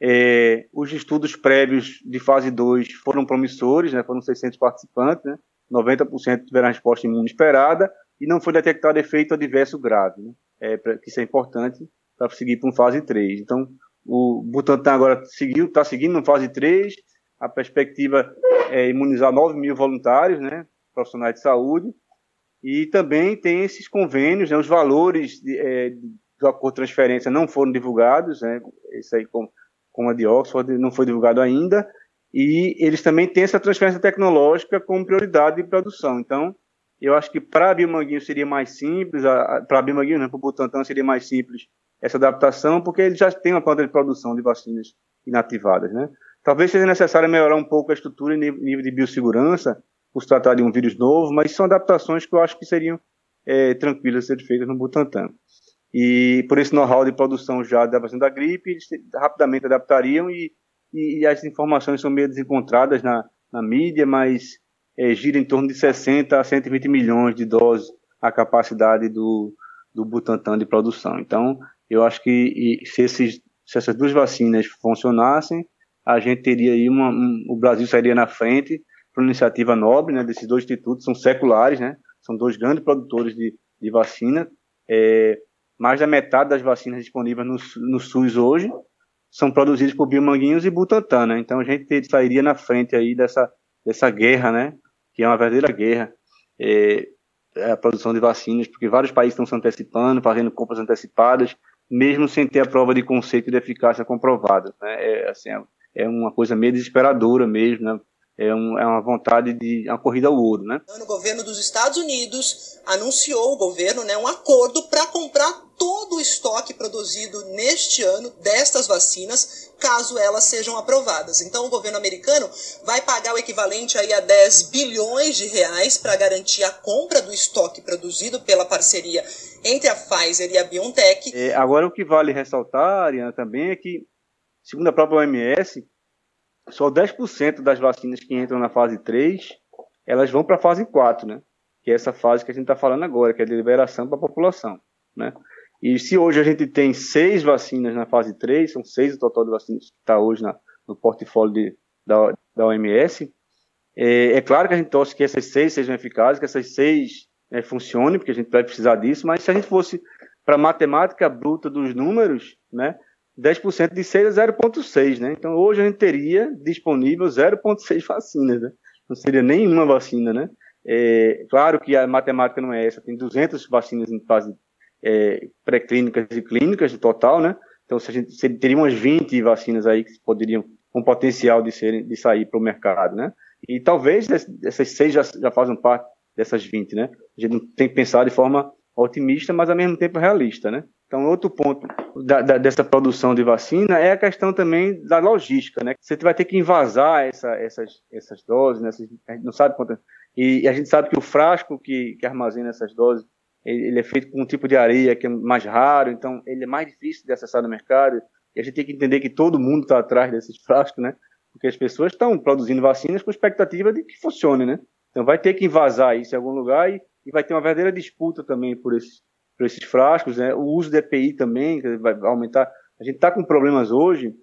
É, os estudos prévios de fase 2 foram promissores, né, foram 600 participantes, né, 90% tiveram a resposta imune esperada e não foi detectado efeito adverso grave, né, é, pra, que isso é importante para seguir para uma fase 3. Então, o Butantan agora seguiu, está seguindo na fase 3. A perspectiva é imunizar 9 mil voluntários, né, profissionais de saúde. E também tem esses convênios, né, os valores de, é, do acordo de transferência não foram divulgados, né, isso aí com, com a de Oxford não foi divulgado ainda, e eles também têm essa transferência tecnológica como prioridade de produção. Então, eu acho que para a seria mais simples, para Biomanguinho, não, para o Butantan seria mais simples essa adaptação, porque ele já tem uma planta de produção de vacinas inativadas, né? Talvez seja necessário melhorar um pouco a estrutura e nível de biossegurança, por se tratar de um vírus novo, mas são adaptações que eu acho que seriam é, tranquilas ser feitas no Butantan. E por esse know-how de produção já da vacina da gripe, eles rapidamente adaptariam e, e, e as informações são meio desencontradas na, na mídia, mas é, gira em torno de 60 a 120 milhões de doses a capacidade do, do Butantan de produção. Então, eu acho que se, esses, se essas duas vacinas funcionassem, a gente teria aí uma, um, o Brasil sairia na frente para uma iniciativa nobre, né, desses dois institutos, são seculares, né, são dois grandes produtores de, de vacina, é, mais da metade das vacinas disponíveis no, no SUS hoje são produzidas por Biomanguinhos e Butantan, né, então a gente sairia na frente aí dessa, dessa guerra, né, que é uma verdadeira guerra, é a produção de vacinas, porque vários países estão se antecipando, fazendo compras antecipadas, mesmo sem ter a prova de conceito de eficácia comprovada. Né? É, assim, é, é uma coisa meio desesperadora mesmo, né? É, um, é uma vontade de uma corrida ao ouro, né? O governo dos Estados Unidos anunciou o governo, né, um acordo para comprar todo o estoque produzido neste ano destas vacinas, caso elas sejam aprovadas. Então, o governo americano vai pagar o equivalente aí a 10 bilhões de reais para garantir a compra do estoque produzido pela parceria entre a Pfizer e a BioNTech. É, agora, o que vale ressaltar, Ariana, também é que, segundo a própria OMS, só 10% das vacinas que entram na fase 3, elas vão para a fase 4, né? Que é essa fase que a gente está falando agora, que é de liberação para a população, né? E se hoje a gente tem seis vacinas na fase 3, são seis o total de vacinas que está hoje na, no portfólio de, da, da OMS, é, é, claro que a gente torce que essas seis sejam eficazes, que essas seis né, funcionem, porque a gente vai precisar disso, mas se a gente fosse para a matemática bruta dos números, né, 10% de 6 é 0,6, né? Então hoje a gente teria disponível 0,6 vacinas, né? Não seria nenhuma vacina, né? É, claro que a matemática não é essa, tem 200 vacinas em fase é, pré-clínicas e clínicas no total, né? Então se a gente se, teria umas 20 vacinas aí que poderiam com potencial de, serem, de sair para o mercado, né? E talvez essas seis já, já fazem parte dessas 20, né? A gente tem que pensar de forma otimista, mas ao mesmo tempo realista, né? Então, outro ponto da, da, dessa produção de vacina é a questão também da logística, né? Você vai ter que invasar essa, essas, essas doses, né? a gente não sabe quanto. E, a gente sabe que o frasco que, que armazena essas doses, ele, ele, é feito com um tipo de areia que é mais raro, então ele é mais difícil de acessar no mercado. E a gente tem que entender que todo mundo está atrás desses frascos, né? Porque as pessoas estão produzindo vacinas com expectativa de que funcione, né? Então vai ter que invasar isso em algum lugar e, e vai ter uma verdadeira disputa também por esses para esses frascos, né? O uso de EPI também vai aumentar. A gente está com problemas hoje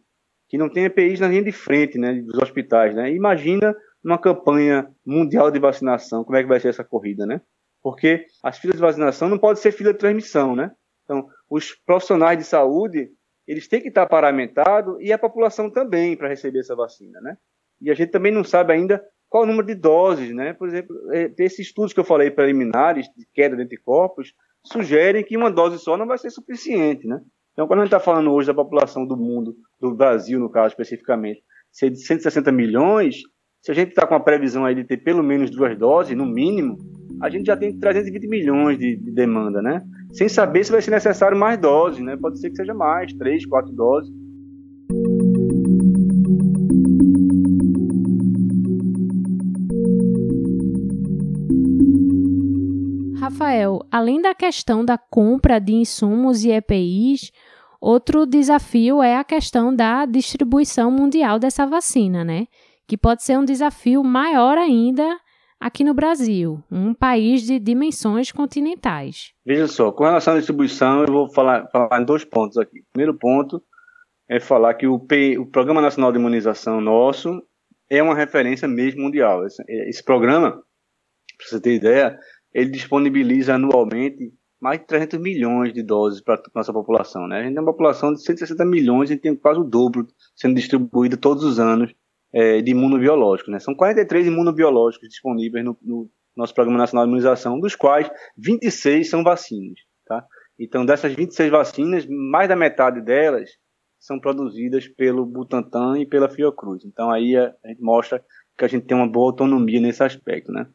que não tem EPIs na linha de frente, né, dos hospitais, né? Imagina uma campanha mundial de vacinação, como é que vai ser essa corrida, né? Porque as filas de vacinação não pode ser fila de transmissão, né? Então, os profissionais de saúde, eles têm que estar paramentados e a população também para receber essa vacina, né? E a gente também não sabe ainda qual o número de doses, né? Por exemplo, é, esses estudos que eu falei preliminares de queda de anticorpos, sugerem que uma dose só não vai ser suficiente, né? Então, quando a gente está falando hoje da população do mundo, do Brasil, no caso especificamente, ser de 160 milhões, se a gente está com a previsão aí de ter pelo menos duas doses, no mínimo, a gente já tem 320 milhões de, de demanda, né? Sem saber se vai ser necessário mais doses, né? Pode ser que seja mais, três, quatro doses. Rafael, além da questão da compra de insumos e EPIs, outro desafio é a questão da distribuição mundial dessa vacina, né? Que pode ser um desafio maior ainda aqui no Brasil, um país de dimensões continentais. Veja só, com relação à distribuição, eu vou falar, falar em dois pontos aqui. Primeiro ponto é falar que o, P, o Programa Nacional de Imunização nosso é uma referência mesmo mundial. Esse, esse programa, para você ter ideia, ele disponibiliza anualmente mais de 300 milhões de doses para a nossa população. Né? A gente tem uma população de 160 milhões e tem quase o dobro sendo distribuído todos os anos é, de imunobiológicos. Né? São 43 imunobiológicos disponíveis no, no, nosso Programa Nacional de Imunização, dos quais 26 são vacinas. Tá? Então, dessas 26 vacinas, mais da metade delas são produzidas pelo Butantan e pela Fiocruz. Então, aí a, gente mostra que a gente tem uma boa autonomia nesse aspecto. Né?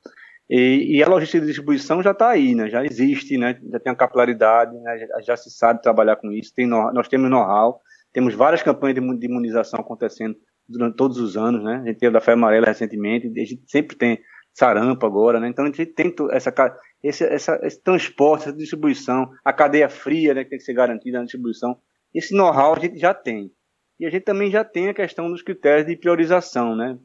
E, e a logística de distribuição já está aí, né? já existe, né? já tem a capilaridade, né? já, já, se sabe trabalhar com isso, tem no, nós temos know-how, temos várias campanhas de, imunização acontecendo durante todos os anos, né? A gente teve da febre amarela recentemente, a gente sempre tem sarampo agora, né? Então a gente tem essa, esse, essa, esse transporte, essa distribuição, a cadeia fria, né, que tem que ser garantida na distribuição. Esse know-how a gente já tem. E a gente também já tem a questão dos critérios de priorização, né?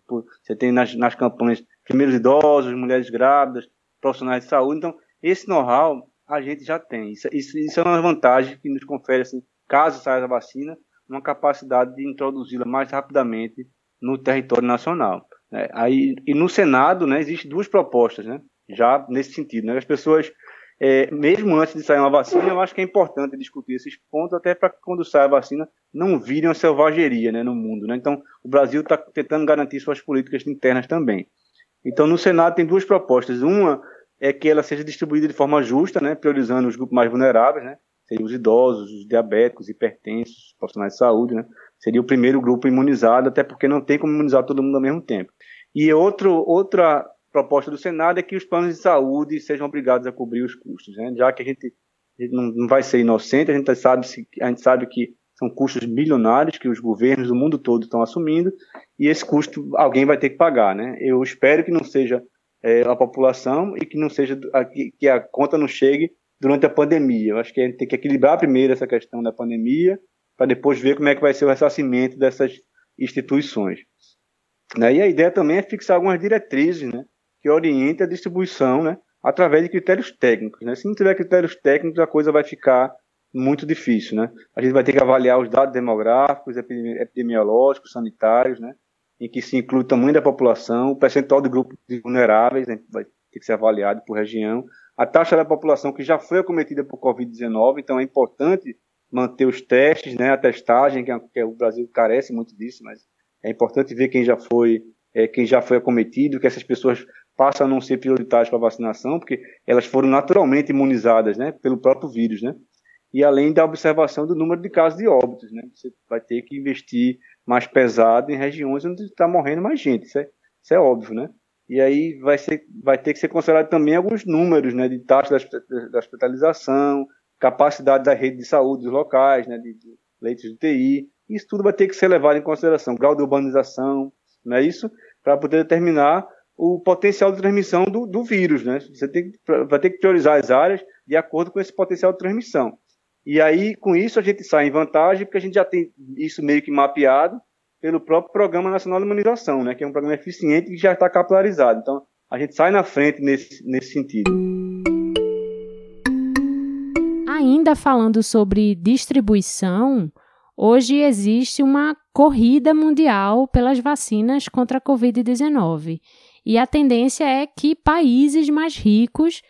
Você tem nas, nas campanhas primeiros idosos, mulheres grávidas, profissionais de saúde. Então, esse know-how a gente já tem. Isso, isso, isso, é uma vantagem que nos confere, assim, caso saia a vacina, uma capacidade de introduzi-la mais rapidamente no território nacional. Né? Aí, e no Senado, né, existem duas propostas, né, já nesse sentido. Né? As pessoas, é, mesmo antes de sair uma vacina, eu acho que é importante discutir esses pontos, até para quando saia a vacina não virem uma selvageria né, no mundo. Né? Então, o Brasil está tentando garantir suas políticas internas também. Então, no Senado tem duas propostas. Uma é que ela seja distribuída de forma justa, né, priorizando os grupos mais vulneráveis, né, seriam os idosos, os diabéticos, hipertensos, profissionais de saúde, né? Seria o primeiro grupo imunizado, até porque não tem como imunizar todo mundo ao mesmo tempo. E outro, outra proposta do Senado é que os planos de saúde sejam obrigados a cobrir os custos, né? Já que a gente, a gente não, vai ser inocente, a gente sabe, a gente sabe que são custos bilionários que os governos do mundo todo estão assumindo e esse custo alguém vai ter que pagar, né? Eu espero que não seja é, a população e que não seja que a conta não chegue durante a pandemia. Eu acho que a gente tem que equilibrar primeiro essa questão da pandemia, para depois ver como é que vai ser o ressarcimento dessas instituições. Né? E a ideia também é fixar algumas diretrizes né, que orientem a distribuição né, através de critérios técnicos. Né? Se não tiver critérios técnicos, a coisa vai ficar muito difícil. Né? A gente vai ter que avaliar os dados demográficos, epidemiológicos, sanitários, né, em que se inclui o tamanho da população, o percentual de grupos vulneráveis, né, vai ter que ser avaliado por região, a taxa da população que já foi acometida por Covid-19, então é importante manter os testes, né, a testagem, que, é, que o Brasil carece muito disso, mas é importante ver quem já foi, é, quem já foi acometido, que essas pessoas passam a não ser prioritárias para vacinação, porque elas foram naturalmente imunizadas, né, pelo próprio vírus, né, e além da observação do número de casos de óbitos, né, você vai ter que investir mais pesado em regiões onde está morrendo mais gente, isso é, isso é óbvio, né, e aí vai, ser, vai ter que ser considerado também alguns números né, de taxa da hospitalização, capacidade da rede de saúde dos locais, né, de, de leitos de TI. Isso tudo vai ter que ser levado em consideração, grau de urbanização, não é isso? Para poder determinar o potencial de transmissão do, do vírus. Né? Você tem, vai ter que priorizar as áreas de acordo com esse potencial de transmissão. E aí, com isso, a gente sai em vantagem, porque a gente já tem isso meio que mapeado, pelo próprio Programa Nacional de Imunização, né, que é um programa eficiente e já está capilarizado. Então, a gente sai na frente nesse, nesse sentido. Ainda falando sobre distribuição, hoje existe uma corrida mundial pelas vacinas contra a Covid-19. E a tendência é que países mais ricos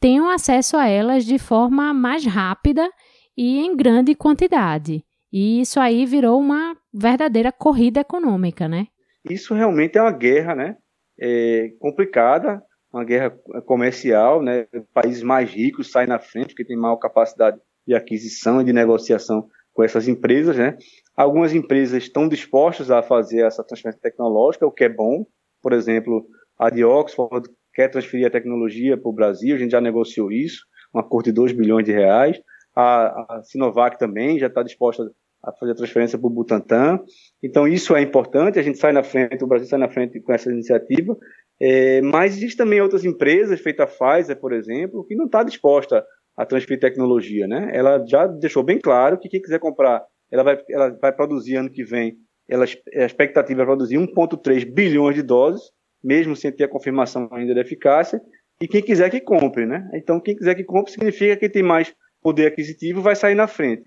tenham acesso a elas de forma mais rápida e em grande quantidade. E isso aí virou uma verdadeira corrida econômica, né? Isso realmente é uma guerra, né? É complicada, uma guerra comercial, né? Países mais ricos saem na frente porque tem maior capacidade de aquisição e de negociação com essas empresas, né? Algumas empresas estão dispostas a fazer essa transferência tecnológica, o que é bom. Por exemplo, a de Oxford quer transferir a tecnologia para o Brasil, a gente já negociou isso, um acordo de 2 bilhões de reais. A, a Sinovac também já está disposta a fazer a transferência para o Butantan. Então, isso é importante, a gente sai na frente, o Brasil sai na frente com essa iniciativa. É, mas existem também outras empresas, feita a Pfizer, por exemplo, que não está disposta a transferir tecnologia. Né? Ela já deixou bem claro que quem quiser comprar, ela vai, ela vai produzir ano que vem, ela, a expectativa é produzir 1,3 bilhões de doses, mesmo sem ter a confirmação ainda da eficácia, e quem quiser que compre. Né? Então, quem quiser que compre significa que tem mais poder aquisitivo vai sair na frente.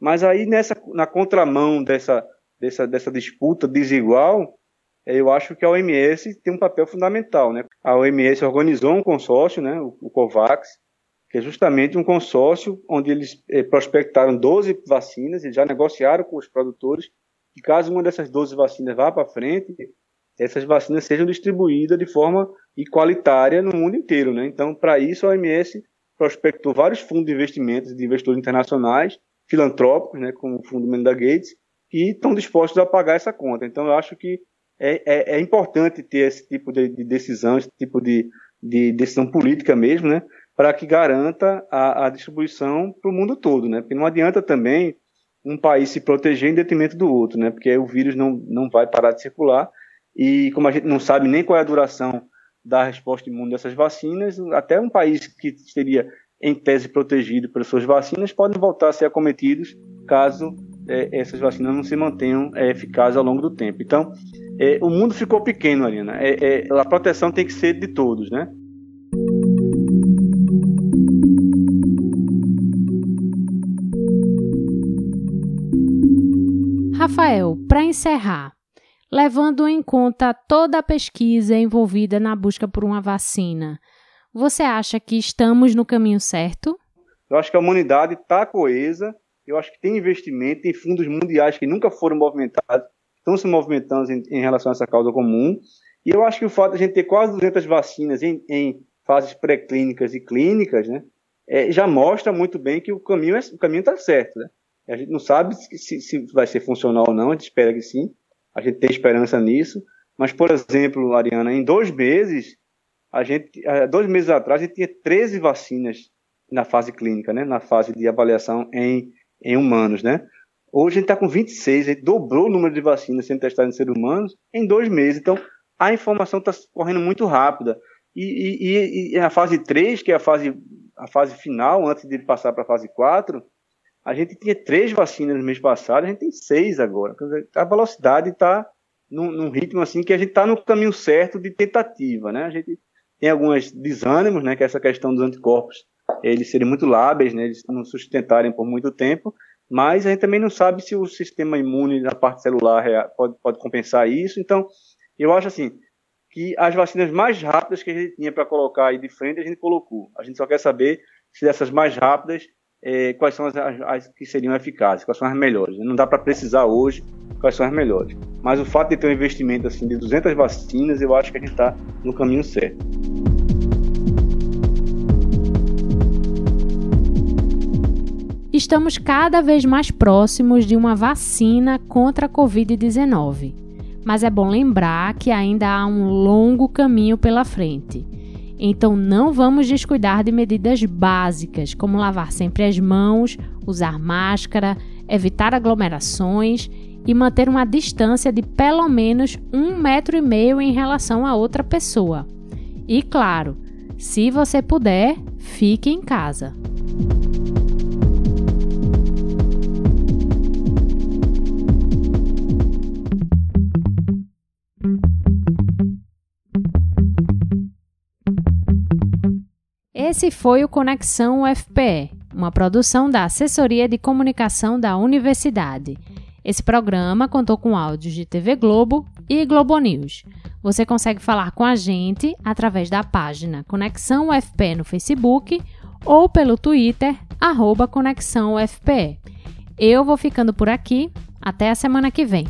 Mas aí nessa na contramão dessa dessa, dessa disputa desigual, eu acho que a OMS tem um papel fundamental, né? A OMS organizou um consórcio, né, o, COVAX, que é justamente um consórcio onde eles eh, prospectaram 12 vacinas e já negociaram com os produtores que caso uma dessas 12 vacinas vá para frente, essas vacinas sejam distribuídas de forma qualitária no mundo inteiro. Né? Então, para isso, a OMS prospectou vários fundos de investimentos de investidores internacionais, filantrópicos, né, como o Fundo Melinda Gates, que estão dispostos a pagar essa conta. Então, eu acho que é, é, é importante ter esse tipo de, de decisão, esse tipo de, de, decisão política mesmo, né, para que garanta a, a distribuição para o mundo todo, né, porque não adianta também um país se proteger em detrimento do outro, né, porque o vírus não, não vai parar de circular e como a gente não sabe nem qual é a duração da resposta imune dessas vacinas, até um país que seria em tese protegido pelas suas vacinas podem voltar a ser acometidos caso é, essas vacinas não se mantenham é, eficazes ao longo do tempo. Então, é, o mundo ficou pequeno, Arina. É, é, a proteção tem que ser de todos, né? Rafael, para encerrar, levando em conta toda a pesquisa envolvida na busca por uma vacina, você acha que estamos no caminho certo? Eu acho que a humanidade está coesa, eu acho que tem investimento, tem fundos mundiais que nunca foram movimentados, estão se movimentando em, em relação a essa causa comum, e eu acho que o fato de a gente ter quase 200 vacinas em, em fases pré-clínicas e clínicas, né, é, já mostra muito bem que o caminho é, o caminho está certo, né? A gente não sabe se, se, vai ser funcional ou não, a gente espera que sim, a gente tem esperança nisso. Mas, por exemplo, Ariana, em dois meses, a gente, dois meses atrás, a gente tinha 13 vacinas na fase clínica, né? Na fase de avaliação em, em humanos, né? Hoje a gente está com 26, a gente dobrou o número de vacinas sendo testadas em seres humanos em dois meses. Então, a informação está correndo muito rápida. E, e, e, a fase 3, que é a fase, a fase final, antes de passar para a fase 4, a gente tinha três vacinas no mês passado, a gente tem seis agora. A velocidade está num, num, ritmo assim que a gente está no caminho certo de tentativa, né? A gente tem alguns desânimos, né? Que é essa questão dos anticorpos, eles serem muito lábeis, né? Eles não sustentarem por muito tempo, mas a gente também não sabe se o sistema imune na parte celular pode, pode compensar isso. Então, eu acho assim que as vacinas mais rápidas que a gente tinha para colocar aí de frente a gente colocou. A gente só quer saber se dessas mais rápidas é, quais são as, as, que seriam eficazes, quais são as melhores. Não dá para precisar hoje quais são as melhores. Mas o fato de ter um investimento assim de 200 vacinas, eu acho que a gente está no caminho certo. Estamos cada vez mais próximos de uma vacina contra a Covid-19. Mas é bom lembrar que ainda há um longo caminho pela frente. Então não vamos descuidar de medidas básicas, como lavar sempre as mãos, usar máscara, evitar aglomerações e manter uma distância de pelo menos um metro e meio em relação a outra pessoa. E claro, se você puder, fique em casa. Esse foi o Conexão UFPE, uma produção da Assessoria de Comunicação da Universidade. Esse programa contou com áudios de TV Globo e Globo News. Você consegue falar com a gente através da página Conexão UFPE no Facebook ou pelo Twitter, arroba Conexão UFPE. Eu vou ficando por aqui. Até a semana que vem.